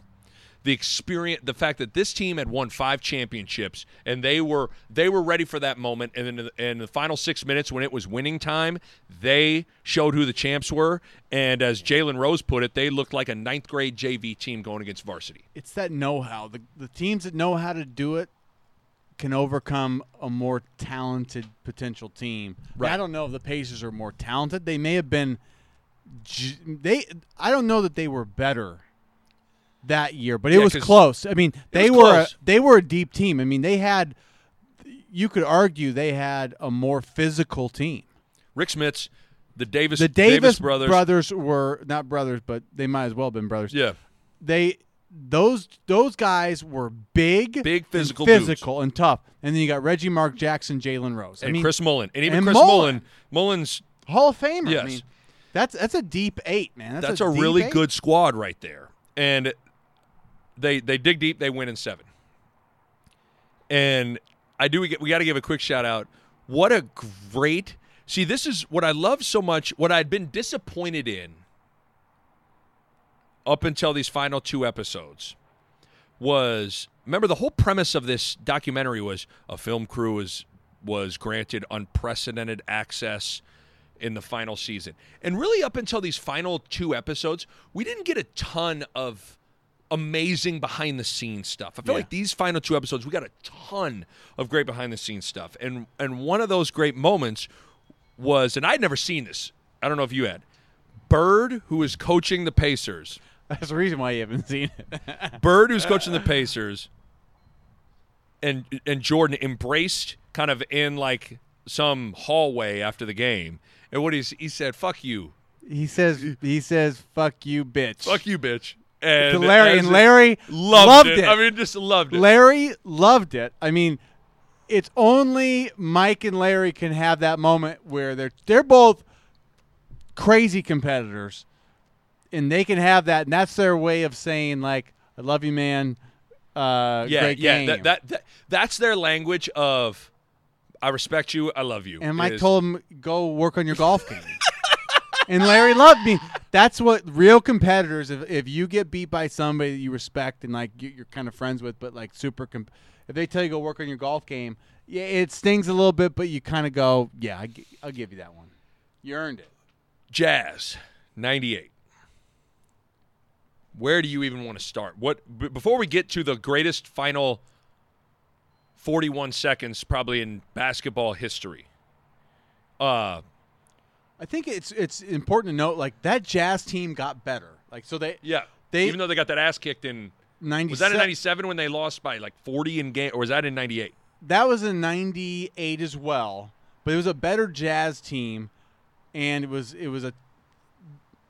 the experience, the fact that this team had won five championships and they were they were ready for that moment. And then in the, final six minutes, when it was winning time, they showed who the champs were. And as Jalen Rose put it, they looked like a ninth grade JV team going against varsity. It's that know-how. The the teams that know how to do it can overcome a more talented potential team. Right. I don't know if the Pacers are more talented. They may have been. j- They. I don't know that they were better that year, but it Yeah, was close. I mean, they were a, they were a deep team. I mean, they had. You could argue they had a more physical team. Rick Smits, the Davis The Davis, brothers. were not brothers, but they might as well have been brothers. Yeah. they those those guys were big, Big and physical physical and tough. And then you got Reggie Mark Jackson, Jalen Rose. I And mean, Chris Mullin. And even and Chris Mullin. Mullin. Mullin's Hall of Famer. Yes. I mean, that's that's a deep eight, man. That's, that's a, deep really eight. good squad right there. And they they dig deep, they win in seven. And I do we, we got to give a quick shout out. What a great See, this is what I love so much, what I'd been disappointed in up until these final two episodes was remember the whole premise of this documentary was a film crew was was granted unprecedented access in the final season. And really up until these final two episodes, we didn't get a ton of amazing behind the scenes stuff. I feel Yeah. like these final two episodes we got a ton of great behind the scenes stuff. And and one of those great moments was and I'd never seen this. I don't know if you had. Bird who was coaching the Pacers That's the reason why you haven't seen it. Bird, who's coaching the Pacers, and and Jordan embraced kind of in like some hallway after the game. And what he's he said, "Fuck you, he says he says fuck you, bitch. fuck you, bitch." And Larry and Larry loved, loved it. it. I mean, just loved it. Larry loved it. I mean, it's only Mike and Larry can have that moment where they're they're both crazy competitors, and they can have that, and that's their way of saying like, "I love you, man." Uh, yeah, great yeah. game. That, that that that's their language of I respect you, I love you. and Mike told him, "Go work on your golf game." And Larry loved me. That's what real competitors. If if you get beat by somebody that you respect and like you- you're kind of friends with, but like super, comp- if they tell you go work on your golf game, yeah, it stings a little bit, but you kind of go, yeah, I, gi- I'll give you that one. You earned it. Jazz, 98. Where do you even want to start? What b- before we get to the greatest final 41 seconds probably in basketball history. Uh I think it's it's important to note like that Jazz team got better. Like so they yeah. They- even though they got that ass kicked in ninety was that in 97 when they lost by like 40 in game or was that in 98? that was in 98 as well but it was a better jazz team and it was it was a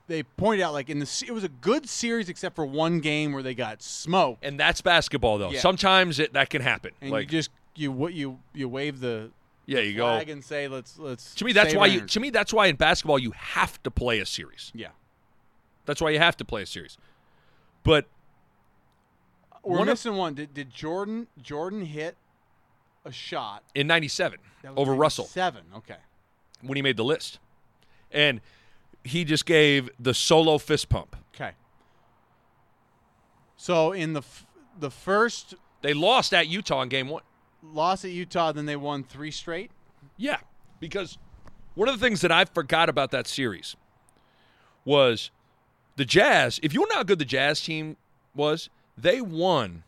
they pointed out like in the it was a good series except for one game where they got smoked And that's basketball though. Yeah. Sometimes it that can happen. and like you just you what you you wave the yeah, you go. and say let's let's To me that's why you energy." to me that's why in basketball you have to play a series. yeah That's why you have to play a series. But we're One of- missing one did, did Jordan Jordan hit a shot in 97 That was over Russell. seven okay when he made the list. And he just gave the solo fist pump. okay so in the f- the first They lost at Utah in game one. Loss at Utah then they won three straight Yeah, because one of the things that I forgot about that series was the Jazz. If you know how good the Jazz team was, they won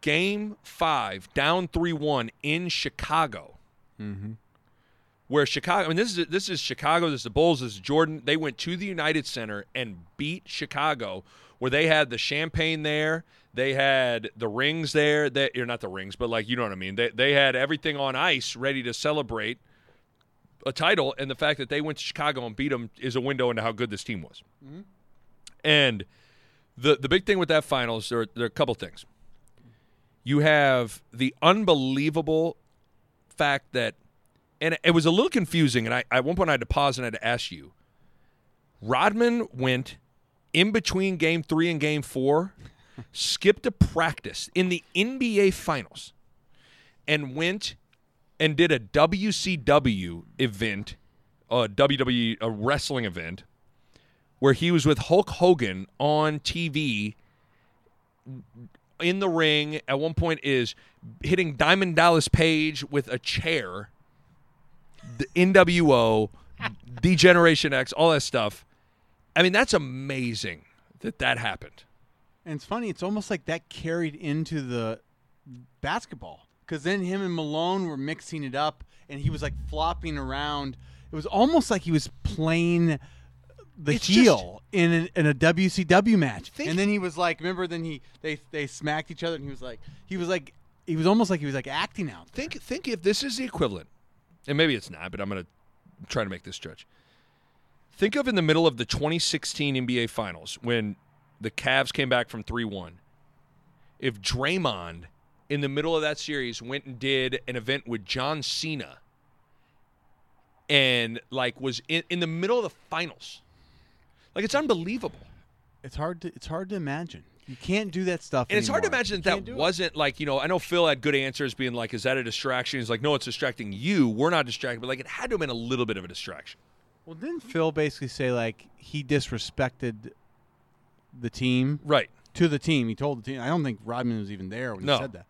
game five, down 3 1 in Chicago. Mm-hmm. Where Chicago, I mean, this is this is Chicago. This is the Bulls. This is Jordan. They went to the United Center and beat Chicago, where they had the champagne there. They had the rings there. That you're not the rings, but like you know what I mean. They they had everything on ice, ready to celebrate a title. And the fact that they went to Chicago and beat them is a window into how good this team was. Mm-hmm. And the the big thing with that finals, there, there are a couple things. You have the unbelievable fact that, and it was a little confusing. And I at one point I had to pause and I had to ask you. Rodman went in between game three and game four, skipped a practice in the NBA finals, and went and did a WCW event, a WWE a wrestling event, where he was with Hulk Hogan on TV in the ring at one point is hitting Diamond Dallas Page with a chair, the NWO, D-Generation X, all that stuff. I mean, that's amazing that that happened. And it's funny. It's almost like that carried into the basketball because then him and Malone were mixing it up, and he was like flopping around. It was almost like he was playing the It's heel in, a, in a WCW match. Think- and then he was like, remember? Then he they they smacked each other, and he was like, he was like, he was almost like he was like acting out. Think think if this is the equivalent, and maybe it's not, but I'm going to try to make this stretch. Think of in the middle of the 2016 NBA Finals when the Cavs came back from 3-1. If Draymond in the middle of that series went and did an event with John Cena and like was in, in the middle of the finals. Like it's unbelievable. It's hard to it's hard to imagine. You can't do that stuff. And it's hard to imagine that that it. wasn't like, you know, I know Phil had good answers being like, is that a distraction? He's like, no, it's distracting you. We're not distracted. But like, it had to have been a little bit of a distraction. Well, didn't Phil basically say like he disrespected the team Right. to the team? He told the team. I don't think Rodman was even there when No. he said that.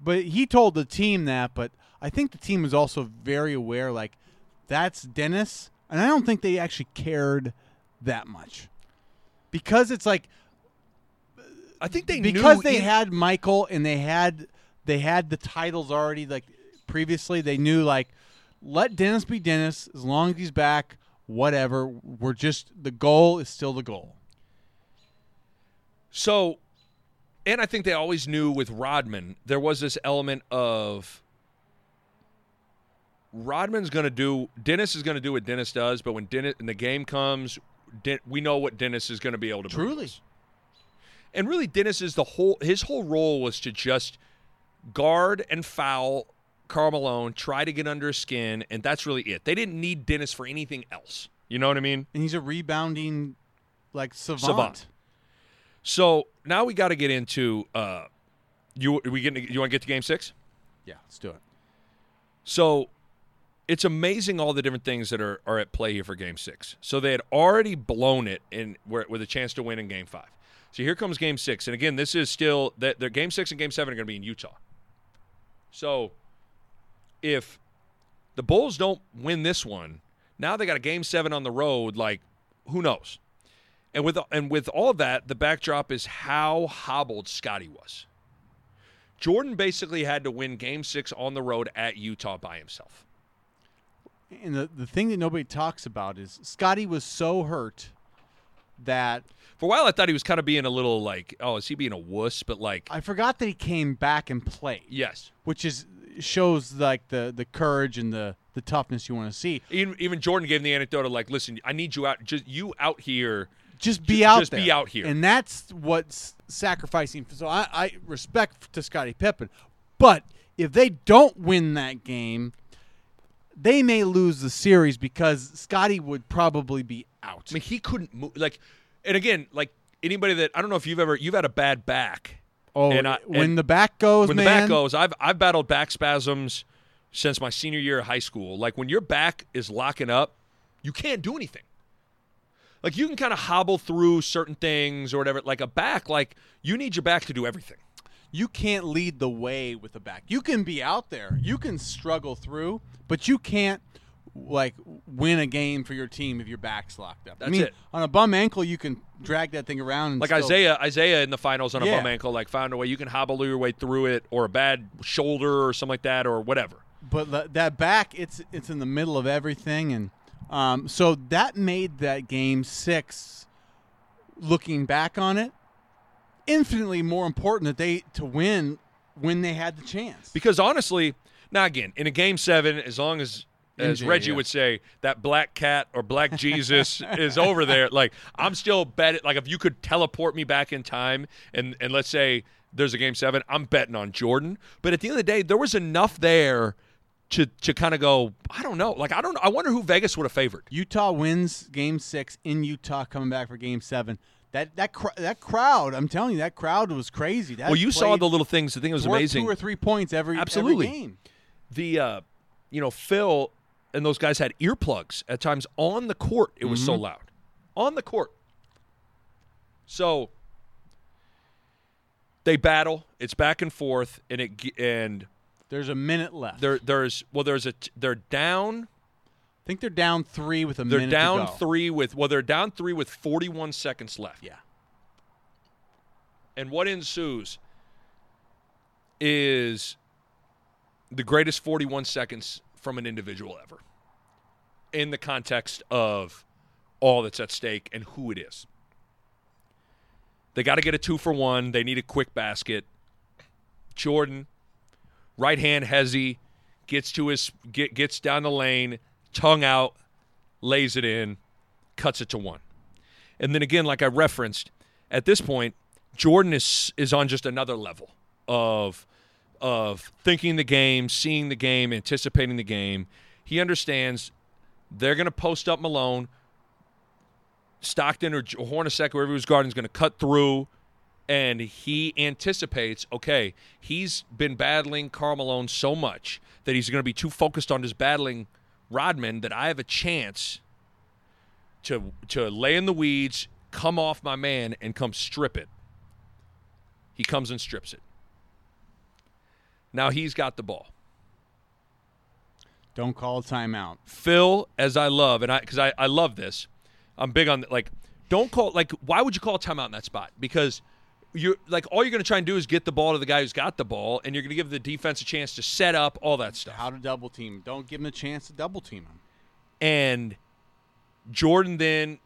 But he told the team that. But I think the team was also very aware. Like that's Dennis, and I don't think they actually cared that much because it's like I think they because they had Michael and they had they had the titles already like previously they knew like let Dennis be Dennis as long as he's back whatever we're just the goal is still the goal So, and I think they always knew with Rodman, there was this element of Rodman's going to do, Dennis is going to do what Dennis does, but when Dennis, when the game comes, Den, we know what Dennis is going to be able to Truly. us. And really, Dennis is the whole, his whole role was to just guard and foul Karl Malone, try to get under his skin, and that's really it. They didn't need Dennis for anything else. You know what I mean? and he's a rebounding like savant, Savant. So now we got to get into uh, you. Are we getting? You want to get to Game Six? yeah let's do it So it's amazing all the different things that are, are at play here for Game Six. So they had already blown it in with a chance to win in Game Five. So here comes Game Six, and again, this is still that the Game Six and Game Seven are going to be in Utah. So if the Bulls don't win this one, now they got a Game Seven on the road. Like who knows? And with and with all of that, the backdrop is how hobbled Scottie was. Jordan basically had to win Game Six on the road at Utah by himself. and the, the thing that nobody talks about is Scottie was so hurt that For a while, I thought he was kind of being a little like, oh, is he being a wuss? But like, I forgot that he came back and played yes. which is shows like the the courage and the the toughness you want to see Even, even Jordan gave him the anecdote of like, listen, I need you out, just you out here. just be Ju- out just there. be out here. and that's what's sacrificing. So I, I respect to Scottie Pippen, but if they don't win that game, they may lose the series because Scottie would probably be out. I mean, he couldn't move. Like, and again, like anybody that I don't know if you've ever you've had a bad back. Oh, and I- when and the back goes, when man, the back goes, I've I've battled back spasms since my senior year of high school. Like when your back is locking up, you can't do anything. Like you can kind of hobble through certain things or whatever. Like a back, like you need your back to do everything. you can't lead the way with the back. You can be out there, you can struggle through, but you can't like win a game for your team if your back's locked up. I That's mean, it. on a bum ankle, you can drag that thing around. And Like still- Isaiah, Isaiah in the finals on a Yeah. bum ankle, like found a way you can hobble your way through it, or a bad shoulder or something like that, or whatever. but that back, it's it's in the middle of everything, and um, so that made that game six. Looking back on it, infinitely more important that they to win when they had the chance. Because honestly, now again, in a game seven, as long as as MJ, Reggie yeah. would say, that black cat or black Jesus is over there, like I'm still betting. Like if you could teleport me back in time, and and let's say there's a game seven, I'm betting on Jordan. But at the end of the day, there was enough there to to kind of go. I don't know. Like I don't. I wonder who Vegas would have favored. Utah wins Game Six in Utah, coming back for Game Seven. That that cr- that crowd, I'm telling you, that crowd was crazy. That Well, you saw the little things. I think it was amazing. Two or three points every Absolutely. every game. the uh, you know Phil and those guys had earplugs at times on the court. It was so mm-hmm. loud on the court. So They battle. It's back and forth, and it and There's a minute left. there there's well there's a they're down I think they're down three with a they're minute down to go. three with well they're down three with 41 seconds left. Yeah. And what ensues is the greatest 41 seconds from an individual ever in the context of all that's at stake and who it is. They got to get a two for one. They need a quick basket. Jordan, right hand hezzy, gets to his get, gets down the lane, tongue out, lays it in, cuts it to one. And then again, like I referenced, at this point, Jordan is is on just another level of of thinking the game, seeing the game, anticipating the game. He understands they're going to post up Malone. Stockton or Hornacek, whoever was guarding, is going to cut through, and he anticipates. Okay, he's been battling Malone so much that he's going to be too focused on just battling Rodman that I have a chance to to lay in the weeds, come off my man, and come strip it. He comes and strips it. Now he's got the ball. Don't call a timeout. Phil, as I love, and I because I, I love this, I'm big on like don't call like why would you call a timeout in that spot? Because you're like all you're going to try and do is get the ball to the guy who's got the ball, and you're going to give the defense a chance to set up all that stuff. How to double team. Don't give him a chance to double team him. And Jordan then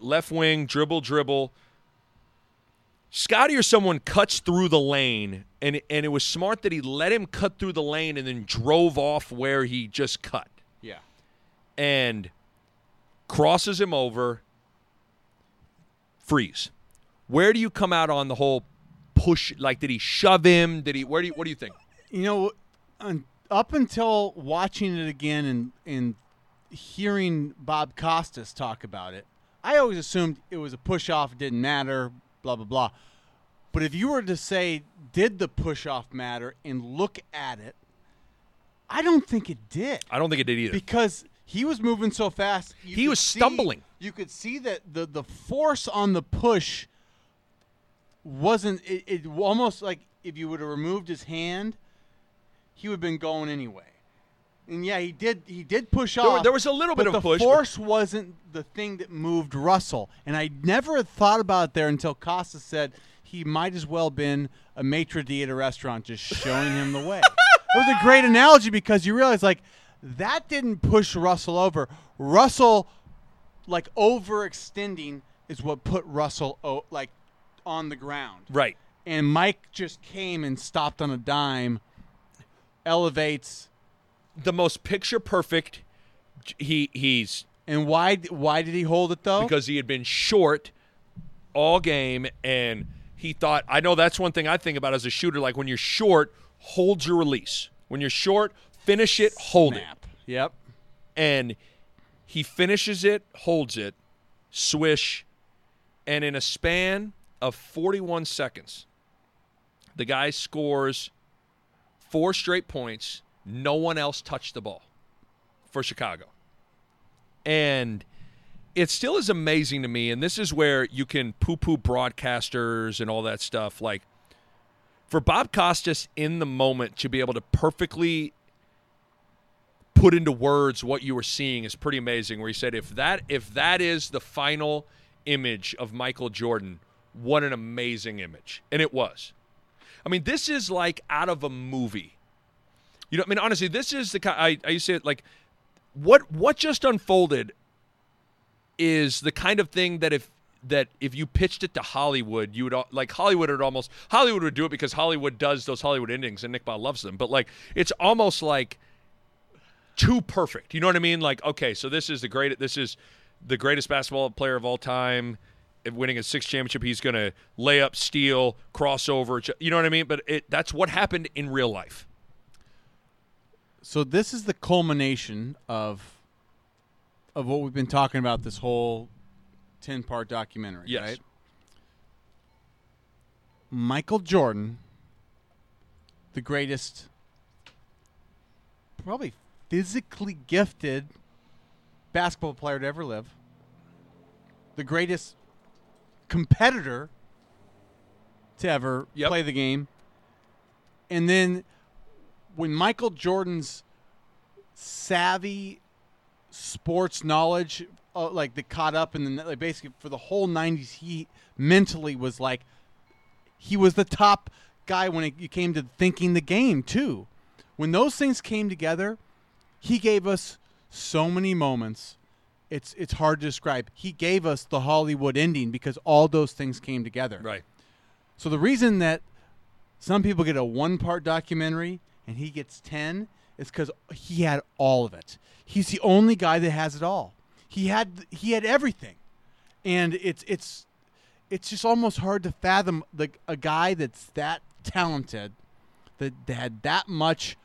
left wing dribble dribble. Scottie or someone cuts through the lane, and and it was smart that he let him cut through the lane and then drove off where he just cut. Yeah. and crosses him over. Freeze. Where do you come out on the whole push? Like, did he shove him? Did he? Where do you? What do you think? You know, un- up until watching it again and and hearing Bob Costas talk about it, I always assumed it was a push off. It didn't matter. Blah blah blah. But if you were to say, did the push off matter, and look at it, I don't think it did. I don't think it did either. because he was moving so fast. He was see- stumbling. You could see that the the force on the push wasn't. It, it almost like if you would have removed his hand, he would have been going anyway. And yeah, he did. He did push There off. there was a little bit of the a push, but- force wasn't the thing that moved Russell. And I never had thought about it there until Costa said he might as well been a maitre d' at a restaurant, just showing him the way. It was a great analogy because you realize like that didn't push Russell over. Russell like overextending is what put Russell o- like on the ground. right. And Mike just came and stopped on a dime, elevates. The most picture perfect. He he's And why why did he hold it though? because he had been short all game and he thought I know that's one thing I think about as a shooter like when you're short hold your release when you're short finish it hold it Yep. and he finishes it, holds it, swish, and in a span of 41 seconds, the guy scores four straight points. No one else touched the ball for Chicago. And it still is amazing to me, and this is where you can poo poo broadcasters and all that stuff. Like, for Bob Costas in the moment to be able to perfectly put into words what you were seeing is pretty amazing. Where he said, "If that if that is the final image of Michael Jordan, what an amazing image!" And it was. I mean, this is like out of a movie. You know, I mean, honestly, this is the kind I, I used to say it like what what just unfolded is the kind of thing that if that if you pitched it to Hollywood, you would like Hollywood would almost Hollywood would do it because Hollywood does those Hollywood endings and Nick Ball loves them. But like it's almost like too perfect. You know what I mean? Like, okay, so this is the great. This is the greatest basketball player of all time, If winning a sixth championship. He's going to lay up, steal, crossover. You know what I mean? But it, that's what happened in real life. So this is the culmination of of what we've been talking about this whole ten part documentary, Yes. right? Michael Jordan, the greatest, probably physically gifted basketball player to ever live, the greatest competitor to ever Yep. play the game. And then when Michael Jordan's savvy sports knowledge, uh, like that caught up in the like basically for the whole '90s, he mentally was like he was the top guy when it, came to thinking the game too. When those things came together, he gave us so many moments. It's it's hard to describe. He gave us the Hollywood ending because all those things came together. Right. So the reason that some people get a one-part documentary and he gets 10 is cuz he had all of it. He's the only guy that has it all. He had he had everything. And it's it's it's just almost hard to fathom like a guy that's that talented that, that had that much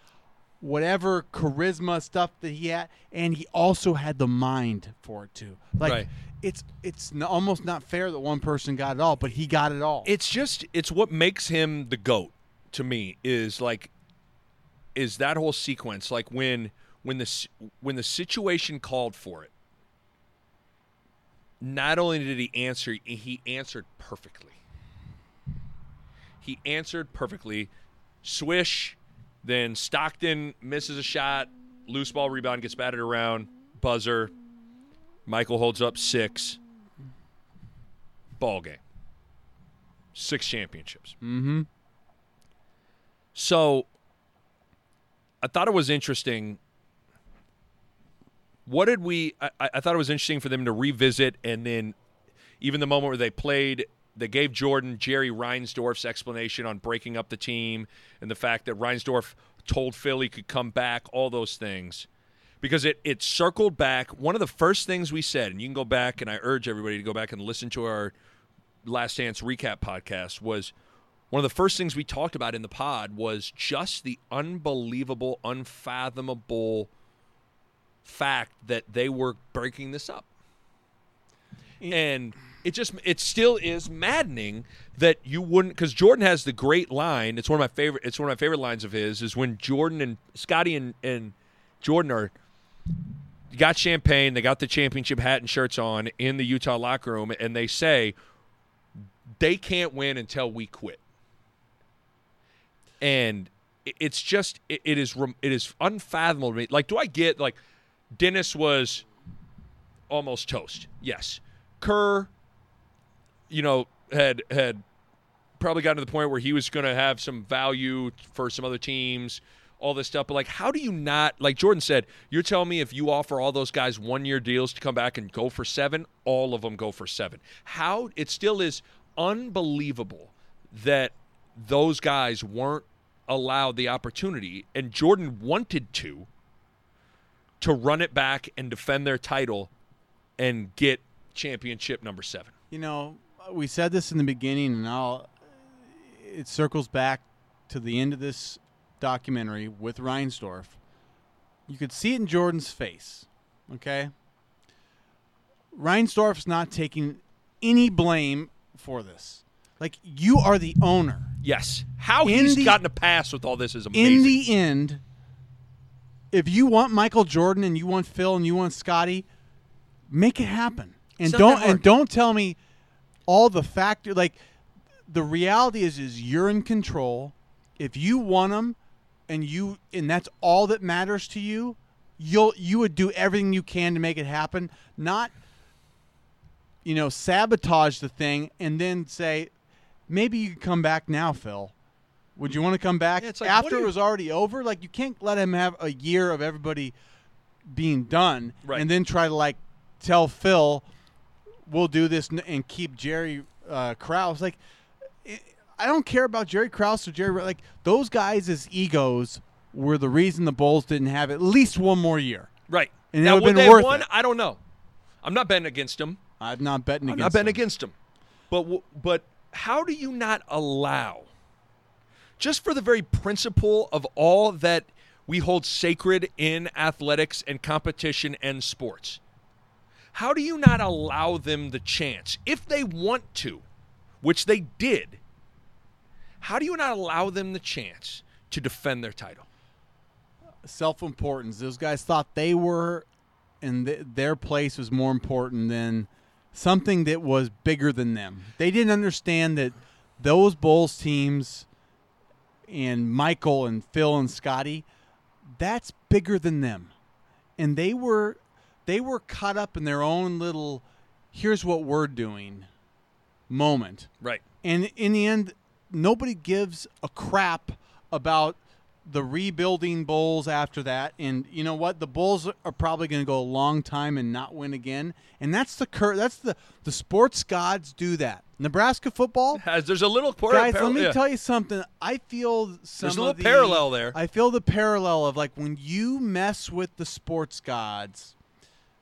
whatever charisma stuff that he had and he also had the mind for it too. Like Right. it's it's n- almost not fair that one person got it all, but he got it all. It's just it's what makes him the goat to me is like is that whole sequence like when when the when the situation called for it. Not only did he answer, he answered perfectly. He answered perfectly. Swish, then Stockton misses a shot, loose ball rebound gets batted around, buzzer. Michael holds up six. Ball game. Six championships. mm-hmm. So I thought it was interesting. What did we? I, I thought it was interesting for them to revisit, and then even the moment where they played, they gave Jordan Jerry Reinsdorf's explanation on breaking up the team and the fact that Reinsdorf told Phil he could come back, all those things. Because it, it circled back. One of the first things we said, and you can go back, and I urge everybody to go back and listen to our Last Dance recap podcast, was one of the first things we talked about in the pod was just the unbelievable, unfathomable fact that they were breaking this up. And it just it still is maddening that you wouldn't because Jordan has the great line. It's one of my favorite. It's one of my favorite lines of his is when Jordan and Scottie and, and Jordan are got champagne. They got the championship hat and shirts on in the Utah locker room, and they say they can't win until we quit and it's just it, is it is unfathomable to me. Like, do I get like Dennis was almost toast? Yes, Kerr, you know, had had probably gotten to the point where he was going to have some value for some other teams. All this stuff, but like, how do you not like Jordan said? You're telling me if you offer all those guys one year deals to come back and go for seven, all of them go for seven. How it still is unbelievable that those guys weren't allowed the opportunity, and Jordan wanted to, to run it back and defend their title and get championship number seven. You know, we said this in the beginning, and I'll. It circles back to the end of this documentary with Reinsdorf. You could see it in Jordan's face. Okay. Reinsdorf's not taking any blame for this. Like you are the owner. Yes, how In he's the- gotten a pass with all this is amazing. In the end, if you want Michael Jordan and you want Phil and you want Scottie, make it happen. And It's don't that and don't tell me all the factor like the reality is is you're in control. If you want them and you and that's all that matters to you, you'll you would do everything you can to make it happen, not you know, sabotage the thing and then say maybe you could come back now, Phil. Would you want to come back Yeah, like, after do it was already over? Like you can't let him have a year of everybody being done Right. and then try to like tell Phil we'll do this and keep Jerry uh, Krause. Like I- don't care about Jerry Krause or Jerry like those guys' egos were the reason the Bulls didn't have at least one more year. right And it now, been they worth won? it. I don't know. I'm not betting against him. I'm not betting I'm against. not betting against him. But w- but how do you not allow just for the very principle of all that we hold sacred in athletics and competition and sports? How do you not allow them the chance if they want to, which they did? How do you not allow them the chance to defend their title? self-importance. Those guys thought they were, and th- their place was more important than something that was bigger than them. They didn't understand that those Bulls teams and Michael and Phil and Scottie, that's bigger than them. And they were they were caught up in their own little here's what we're doing moment. Right. And in the end, nobody gives a crap about the rebuilding Bulls after that. And you know what? The Bulls are probably going to go a long time and not win again. And that's the cur- that's the the sports gods do that. Nebraska football Has there's a little par- Guys, par- let me yeah. tell you something. I feel some There's a little the- parallel there. I feel the parallel of like when you mess with the sports gods,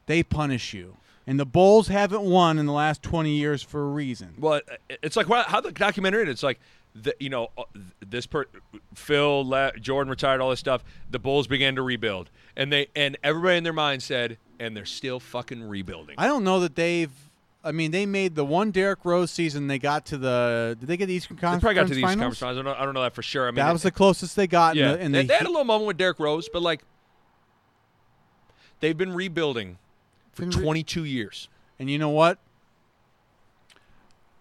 they punish you. And the Bulls haven't won in the last 20 years for a reason. Well, it's like how the documentary. It's like the, you know uh, this per Phil le- Jordan retired all this stuff. The Bulls began to rebuild, and they and everybody in their mind said, and they're still fucking rebuilding. I don't know that they've. I mean, they made the one Derrick Rose season. They got to the. Did they get the Eastern Conference? they probably got to the Eastern finals? Conference Finals. I don't, I don't know that for sure. I mean, That was the closest they got. yeah. In the, in they, the they had a little moment with Derrick Rose, but like they've been rebuilding for Been re- 22 years. And you know what?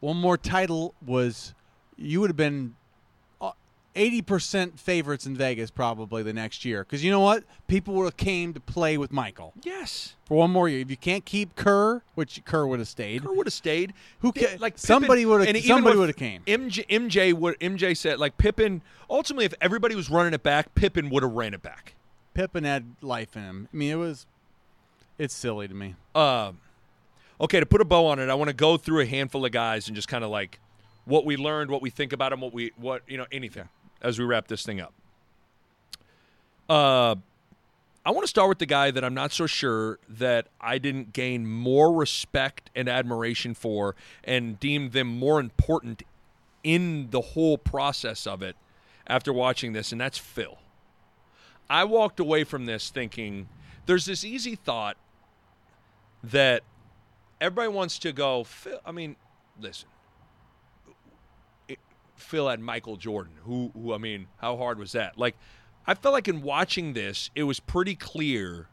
One more title was you would have been uh, eighty percent favorites in Vegas probably the next year because you know what? People would have came to play with Michael Yes. for one more year. If you can't keep Kerr, which Kerr would have stayed, Kerr would have stayed. Who They- ca- like somebody would've- and somebody would've came. MJ, MJ would MJ said like Pippen. Ultimately, if everybody was running it back, Pippen would have ran it back. Pippen had life in him. I mean, it was it's silly to me. Um, okay, to put a bow on it, I want to go through a handful of guys and just kind of like what we learned, what we think about them, what we what you know anything as we wrap this thing up. Uh, I want to start with the guy that I'm not so sure that I didn't gain more respect and admiration for, and deemed them more important in the whole process of it after watching this, and that's Phil. I walked away from this thinking there's this easy thought that everybody wants to go. Phil, I mean, listen. Phil had Michael Jordan. Who, who? I mean, how hard was that? Like, I felt like in watching this, it was pretty clear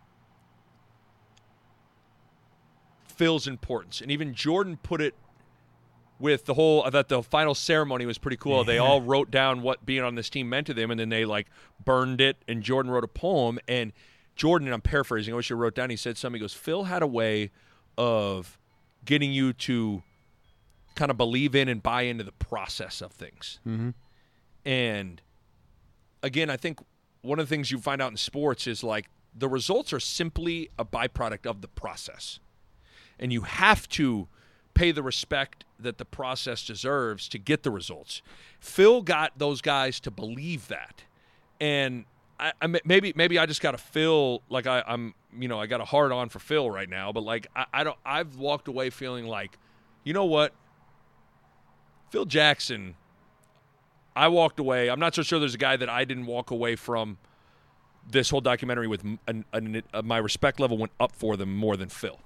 Phil's importance, and even Jordan put it with the whole. I thought the final ceremony was pretty cool. They all wrote down what being on this team meant to them, and then they like burned it. And Jordan wrote a poem, and Jordan, and I'm paraphrasing, I wish I wrote down. He said something. He goes, "Phil had a way of getting you to kind of believe in and buy into the process of things." Mm-hmm. And again, I think one of the things you find out in sports is like the results are simply a byproduct of the process. And you have to pay the respect that the process deserves to get the results. Phil got those guys to believe that. And I, I maybe maybe I just got to feel like I, I'm you know I got a hard on for Phil right now, but like I, I don't I've walked away feeling like, you know what, Phil Jackson I walked away. I'm not so sure there's a guy that I didn't walk away from this whole documentary with an, an, uh, my respect level went up for them more than Phil.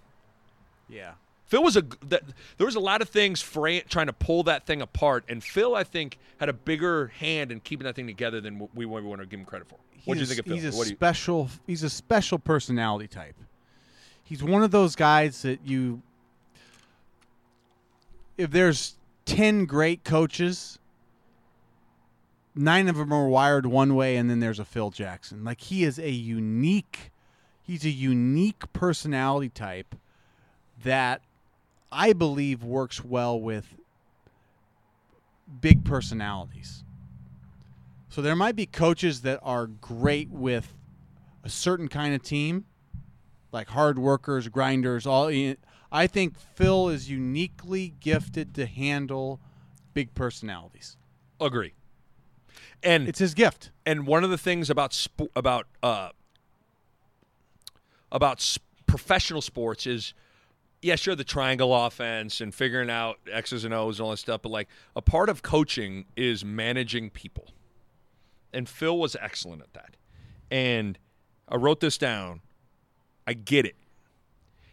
Yeah. Phil was a that, there was a lot of things fra- trying to pull that thing apart, and Phil I think had a bigger hand in keeping that thing together than we, we want to give him credit for. What do you think of Phil? He's a What do you- special. He's a special personality type. He's one of those guys that you. If there's ten great coaches, nine of them are wired one way, and then there's a Phil Jackson. Like he is a unique. He's a unique personality type that I believe works well with big personalities. So there might be coaches that are great with a certain kind of team, like hard workers, grinders. All I think Phil is uniquely gifted to handle big personalities. Agree. And It's his gift. and one of the things about sp- about uh, about s- professional sports is yeah sure the triangle offense and figuring out x's and o's and all that stuff but like a part of coaching is managing people and phil was excellent at that and i wrote this down i get it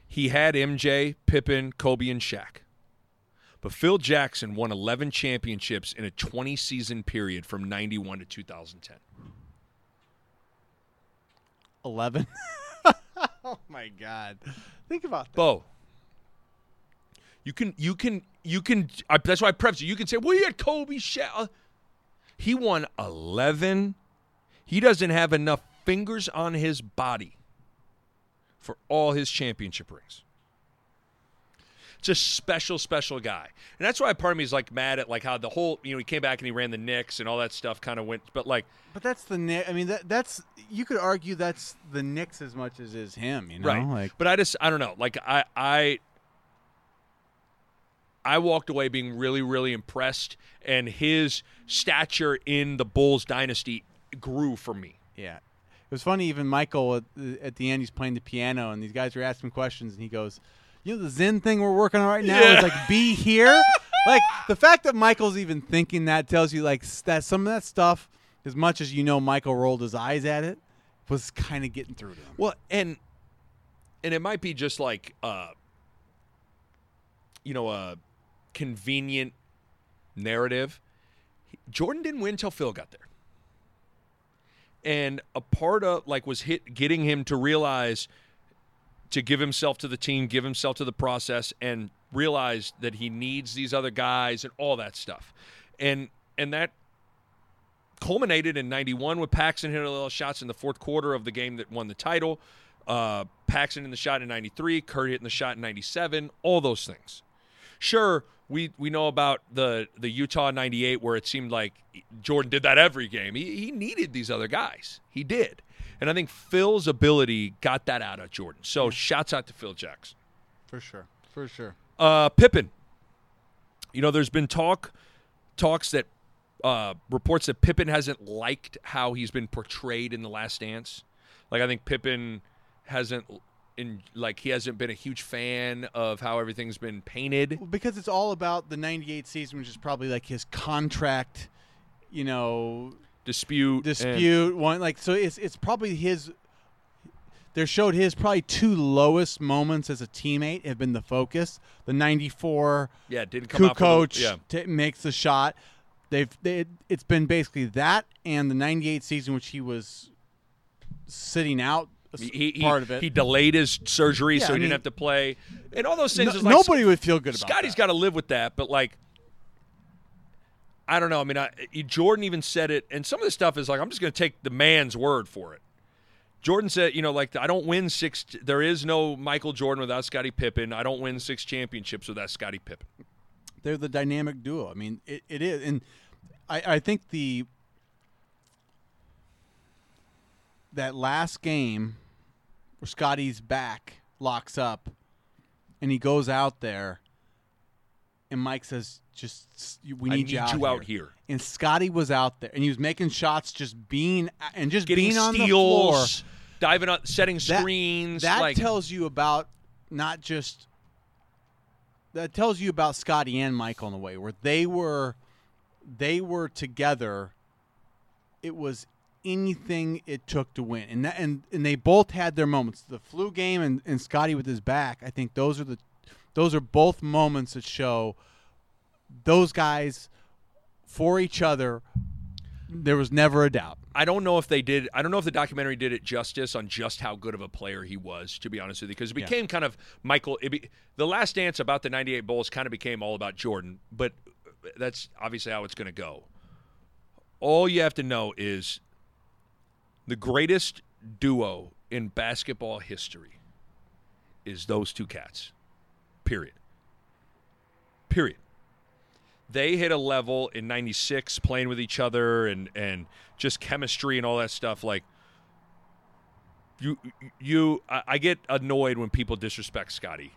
he had mj pippen kobe and Shaq. But Phil Jackson won 11 championships in a 20 season period from 91 to 2010. Eleven. oh my God! Think about that. Bo, You can you can you can. I, that's why I preface it. You can say, "Well, you had Kobe, Shaq." Uh, he won eleven. He doesn't have enough fingers on his body for all his championship rings. A special, special guy, and that's why part of me is like mad at like how the whole you know he came back and he ran the Knicks and all that stuff kind of went, but like But that's the Knicks. I mean, that that's you could argue that's the Knicks as much as is him. You know, right. like but I just I don't know. Like I I I walked away being really really impressed, and his stature in the Bulls dynasty grew for me. yeah. It was funny. Even Michael at the, at the end, he's playing the piano, and these guys are asking questions, and he goes, "You know, the Zen thing we're working on right now Yeah. is like be here." like the fact that Michael's even thinking that tells you like that some of that stuff, as much as you know, Michael rolled his eyes at it, was kind of getting through to him. Well, and and it might be just like uh you know a convenient narrative. Jordan didn't win until Phil got there. And a part of like was hit getting him to realize to give himself to the team, give himself to the process and realize that he needs these other guys and all that stuff. And and that culminated in 91 with Paxson hitting a little shots in the fourth quarter of the game that won the title. Uh, Paxson in the shot in 93, Kerr hitting the shot in 97, all those things. Sure, we, we know about the, the Utah 98 where it seemed like Jordan did that every game. He, he needed these other guys. He did. And I think Phil's ability got that out of Jordan. So shouts out to Phil Jackson. For sure, for sure. Uh, Pippen. You know, there's been talk, talks that uh, reports that Pippen hasn't liked how he's been portrayed in the Last Dance. Like I think Pippen hasn't, in like he hasn't been a huge fan of how everything's been painted. Well, because it's all about the '98 season, which is probably like his contract, you know, Dispute, and- dispute one like so it's it's probably his they showed his probably two lowest moments as a teammate have been the focus. The 94 yeah, didn't come coach Yeah, t- makes the shot. They've they, it's been basically that and the 98 season which he was sitting out he, he, part of it he delayed his surgery Yeah, so I he didn't have to play, and all those things. No- is like, nobody would feel good about Scottie's got to live with that, but like, I don't know. I mean, I, Jordan even said it, and some of the stuff is like, I'm just going to take the man's word for it. Jordan said, you know, like I don't win six. There is no Michael Jordan without Scottie Pippen. I don't win six championships without Scottie Pippen. they're the dynamic duo. I mean, it, it is, and I, I think the that last game where Scottie's back locks up, and he goes out there, and Mike says, "Just we need, need you, out, you here. out here. And Scottie was out there, and he was making shots, just being and just Getting being on the floor. diving on, setting screens. That like, tells you about not just that tells you about Scottie and Mike in a way where they were they were together. It was anything it took to win, and that, and and they both had their moments. The flu game and, and Scottie with his back. I think those are the those are both moments that show those guys for each other. There was never a doubt. I don't know if they did. I don't know if the documentary did it justice on just how good of a player he was. To be honest with you, because it Yeah. became kind of Michael. It be, the Last Dance about the '98 Bulls kind of became all about Jordan, but that's obviously how it's going to go. All you have to know is the greatest duo in basketball history is those two cats. Period. Period they hit a level in 96 playing with each other and and just chemistry and all that stuff like you you I, I get annoyed when people disrespect Scottie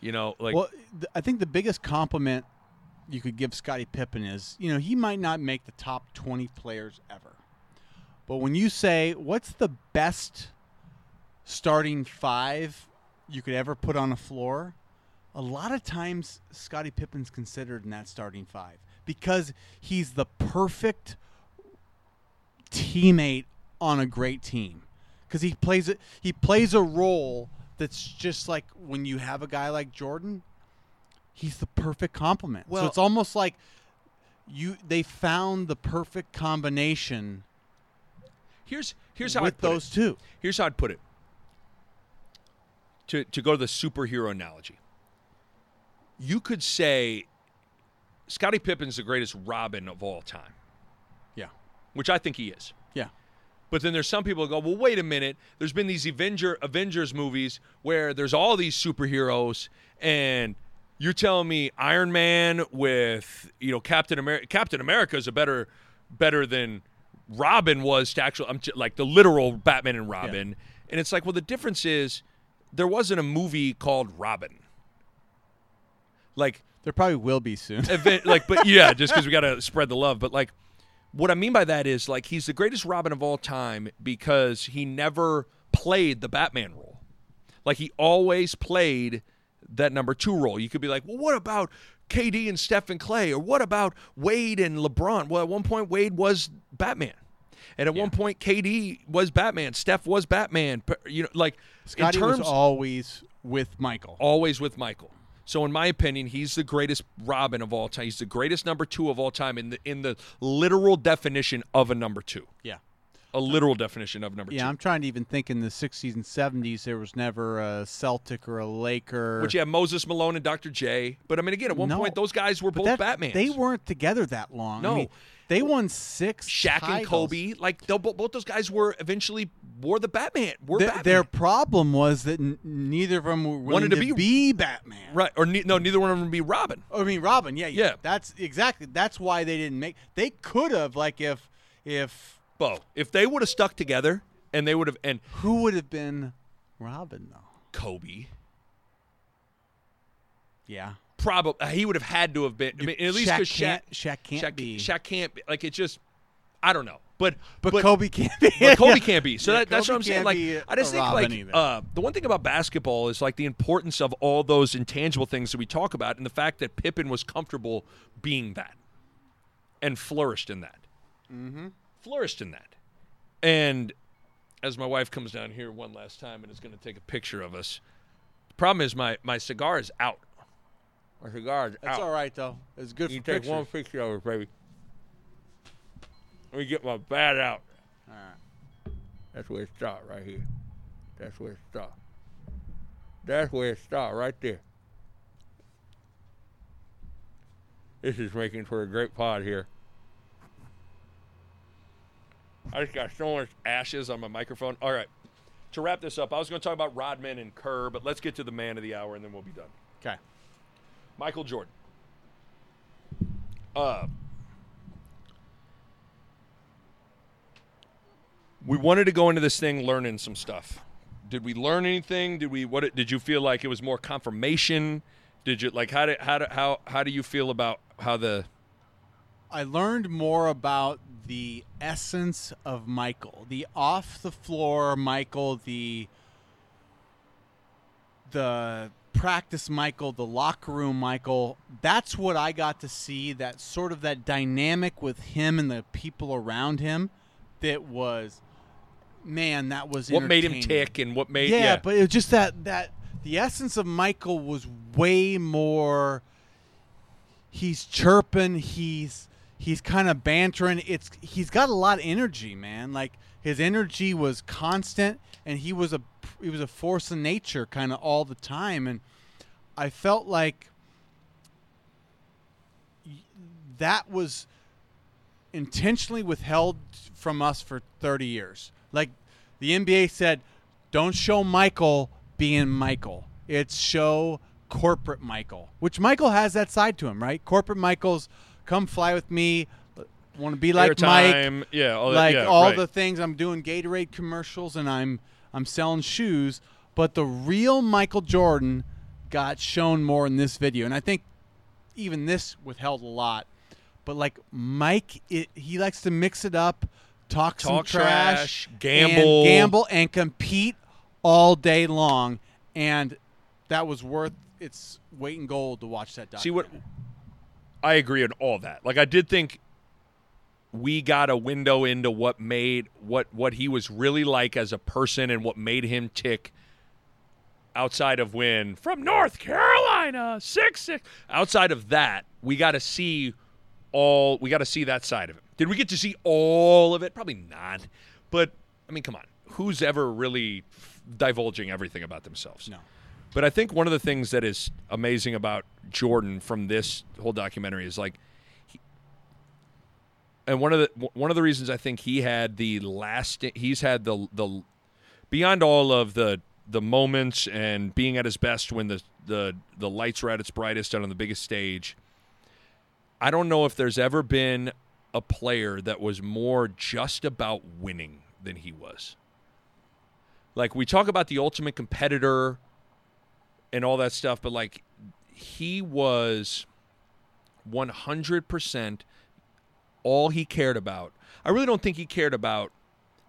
you know like well, th- I think the biggest compliment you could give Scottie Pippen is, you know, he might not make the top 20 players ever. But when you say, what's the best starting five you could ever put on a floor, a lot of times Scottie Pippen's considered in that starting five because he's the perfect teammate on a great team. Because he plays it he plays a role that's just like when you have a guy like Jordan he's the perfect complement. So it's almost like you they found the perfect combination here's here's how with I'd put those it. two here's how I'd put it to to go to the superhero analogy you could say Scottie Pippen's the greatest Robin of all time, Yeah. which I think he is. Yeah. But then there's some people who go, well, wait a minute. There's been these Avenger Avengers movies where there's all these superheroes, and you're telling me Iron Man with you know Captain America. Captain America is a better better than Robin was to actual. I'm like the literal Batman and Robin, and it's like, well, the difference is there wasn't a movie called Robin. Like There probably will be soon. event like but yeah just because we gotta spread the love but like what i mean by that is like he's the greatest robin of all time because he never played the batman role like he always played that number two role you could be like well what about kd and stephen Klay or what about wade and lebron well at one point wade was batman and at one point kd was batman steph was batman you know like Scottie in terms was always with Michael. always with Michael. So in my opinion, he's the greatest Robin of all time. He's the greatest number two of all time in the in the literal definition of a number two. Yeah. A literal definition of number Yeah, two. I'm trying to even think in the 60s and 70s there was never a Celtic or a Laker. Which you have Moses Malone and Dr. J. But I mean, again, at one No. point, those guys were both Batman. They weren't together that long. I No. mean, they won six. Shaq and. Kobe. Like both those guys were eventually wore the Batman. Were Th- Batman. their problem was that n- neither of them were Wanted to to, be- be, Batman. right or ne- no, neither one of them would be Robin. Oh, I mean, Robin. Yeah, yeah, Yeah. That's exactly. That's why they didn't make. They could have like if if Bo, if they would have stuck together and they would have and who would have been Robin though? Kobe. Yeah. Probably he would have had to have been. I mean, at least Shaq because Shaq, can't- Shaq can't Shaq, be. Shaq can't be. Like it just, I don't know. But But, Kobe can't be. but Kobe can't be. So Yeah, that, that's what I'm saying. Like I just think Robin like uh, the one thing about basketball is like the importance of all those intangible things that we talk about, and the fact that Pippen was comfortable being that, and flourished in that. Mm-hmm. Flourished in that, and as my wife comes down here one last time and is going to take a picture of us. The problem is my my cigar is out. My cigar is That's out. all right though. It's good You for take pictures. one picture of it, baby. Let me get my bat out. All right. That's where it stopped right here. That's where it stopped. That's where it stopped right there. This is making for a great pod here. I just got so much ashes on my microphone. All right. To wrap this up, I was going to talk about Rodman and Kerr, but let's get to the man of the hour and then we'll be done. Okay. Michael Jordan. Uh, we wanted to go into this thing learning some stuff. Did we learn anything? Did we what did you feel like it was more confirmation? Did you like how did how do, how how do you feel about how the I learned more about the essence of Michael, the off the floor Michael, the the practice Michael, the locker room Michael. That's what I got to see. That sort of that dynamic with him and the people around him. That was, man, that was what made him tick and what made yeah, yeah, but it was just that that the essence of Michael was way more. He's chirping. He's he's kind of bantering. It's he's got a lot of energy, man. Like his energy was constant, and he was a he was a force of nature, kind of all the time. And I felt like that was intentionally withheld from us for 30 years. Like the NBA said, don't show Michael being Michael. It's show corporate Michael, which Michael has that side to him, right? Corporate Michael's come fly with me, want to be like Mike, Airtime, yeah, all that- like yeah, all right. the things I'm doing Gatorade commercials and I'm I'm selling shoes, but the real Michael Jordan got shown more in this video, and I think even this withheld a lot. But like Mike, it, he likes to mix it up, talk, some trash, trash, gamble. and gamble, and compete all day long, and that was worth its weight in gold to watch that. See what documentary. I agree on all that. Like I did think we got a window into what made what what he was really like as a person and what made him tick outside of when from North Carolina, 6 6. Outside of that, we got to see all we got to see that side of it. Did we get to see all of it? Probably not. But I mean, come on. Who's ever really divulging everything about themselves? No. But I think one of the things that is amazing about Jordan from this whole documentary is like, he, and one of the one of the reasons I think he had the last he's had the the beyond all of the the moments and being at his best when the the the lights were at its brightest and on the biggest stage. I don't know if there's ever been a player that was more just about winning than he was. Like we talk about the ultimate competitor and all that stuff, but like he was 100% all he cared about. I really don't think he cared about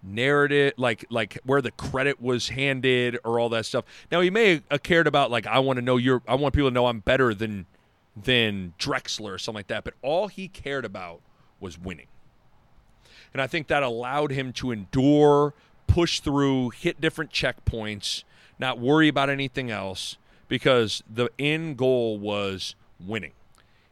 narrative like like where the credit was handed or all that stuff. Now he may have cared about like I want to know your I want people to know I'm better than than Drexler or something like that, but all he cared about was winning. And I think that allowed him to endure, push through, hit different checkpoints, not worry about anything else because the end goal was winning.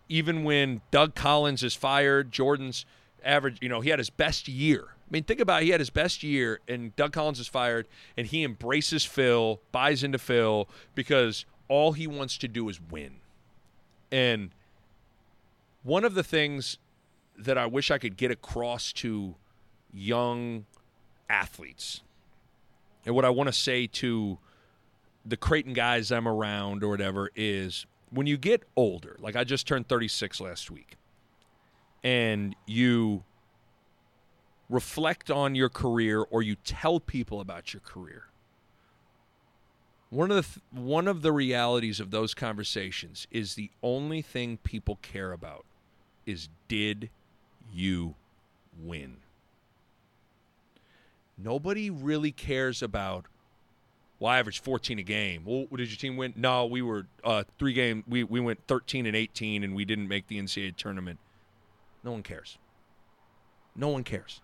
Even when Doug Collins is fired, Jordan's average, you know, he had his best year. I mean, think about it. He had his best year, and Doug Collins is fired, and he embraces Phil, buys into Phil because all he wants to do is win. And one of the things that I wish I could get across to young athletes, and what I want to say to the Creighton guys I'm around or whatever is when you get older, like I just turned 36 last week, and you reflect on your career or you tell people about your career. One of the th- one of the realities of those conversations is the only thing people care about is did you win? Nobody really cares about well, I averaged 14 a game. Well, did your team win? No, we were uh, three game. We we went 13 and 18, and we didn't make the NCAA tournament. No one cares. No one cares.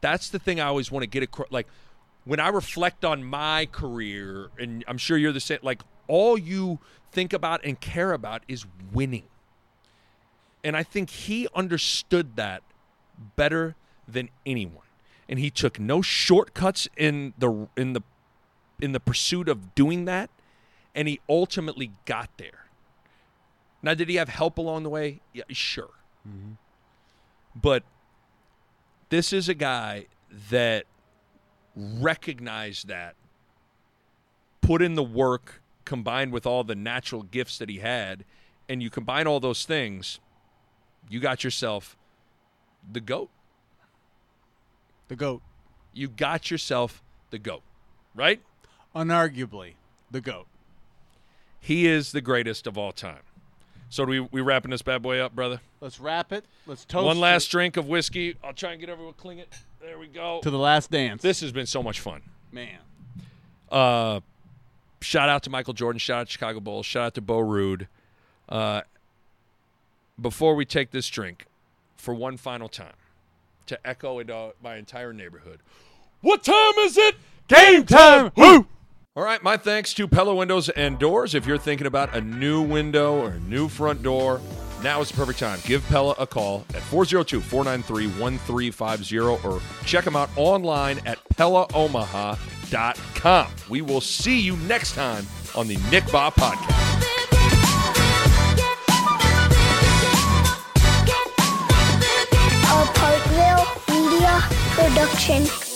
That's the thing I always want to get across. Like when I reflect on my career, and I'm sure you're the same. Like all you think about and care about is winning. And I think he understood that better than anyone and he took no shortcuts in the in the in the pursuit of doing that and he ultimately got there. Now did he have help along the way? Yeah sure. Mm-hmm. but this is a guy that recognized that put in the work combined with all the natural gifts that he had and you combine all those things you got yourself the goat the GOAT. You got yourself the GOAT, right? Unarguably, the GOAT. He is the greatest of all time. So we we wrapping this bad boy up, brother? Let's wrap it. Let's toast. One last it. drink of whiskey. I'll try and get everyone cling it. There we go. To the last dance. This has been so much fun. Man. Uh shout out to Michael Jordan, shout out to Chicago Bulls, shout out to Bo Ruud. Uh before we take this drink, for one final time, to echo into uh, my entire neighborhood. What time is it? Game time! Woo! All right, my thanks to Pella Windows and Doors. If you're thinking about a new window or a new front door, now is the perfect time. Give Pella a call at 402 493 1350 or check them out online at PellaOmaha.com. We will see you next time on the Nick Bahe Podcast. Production.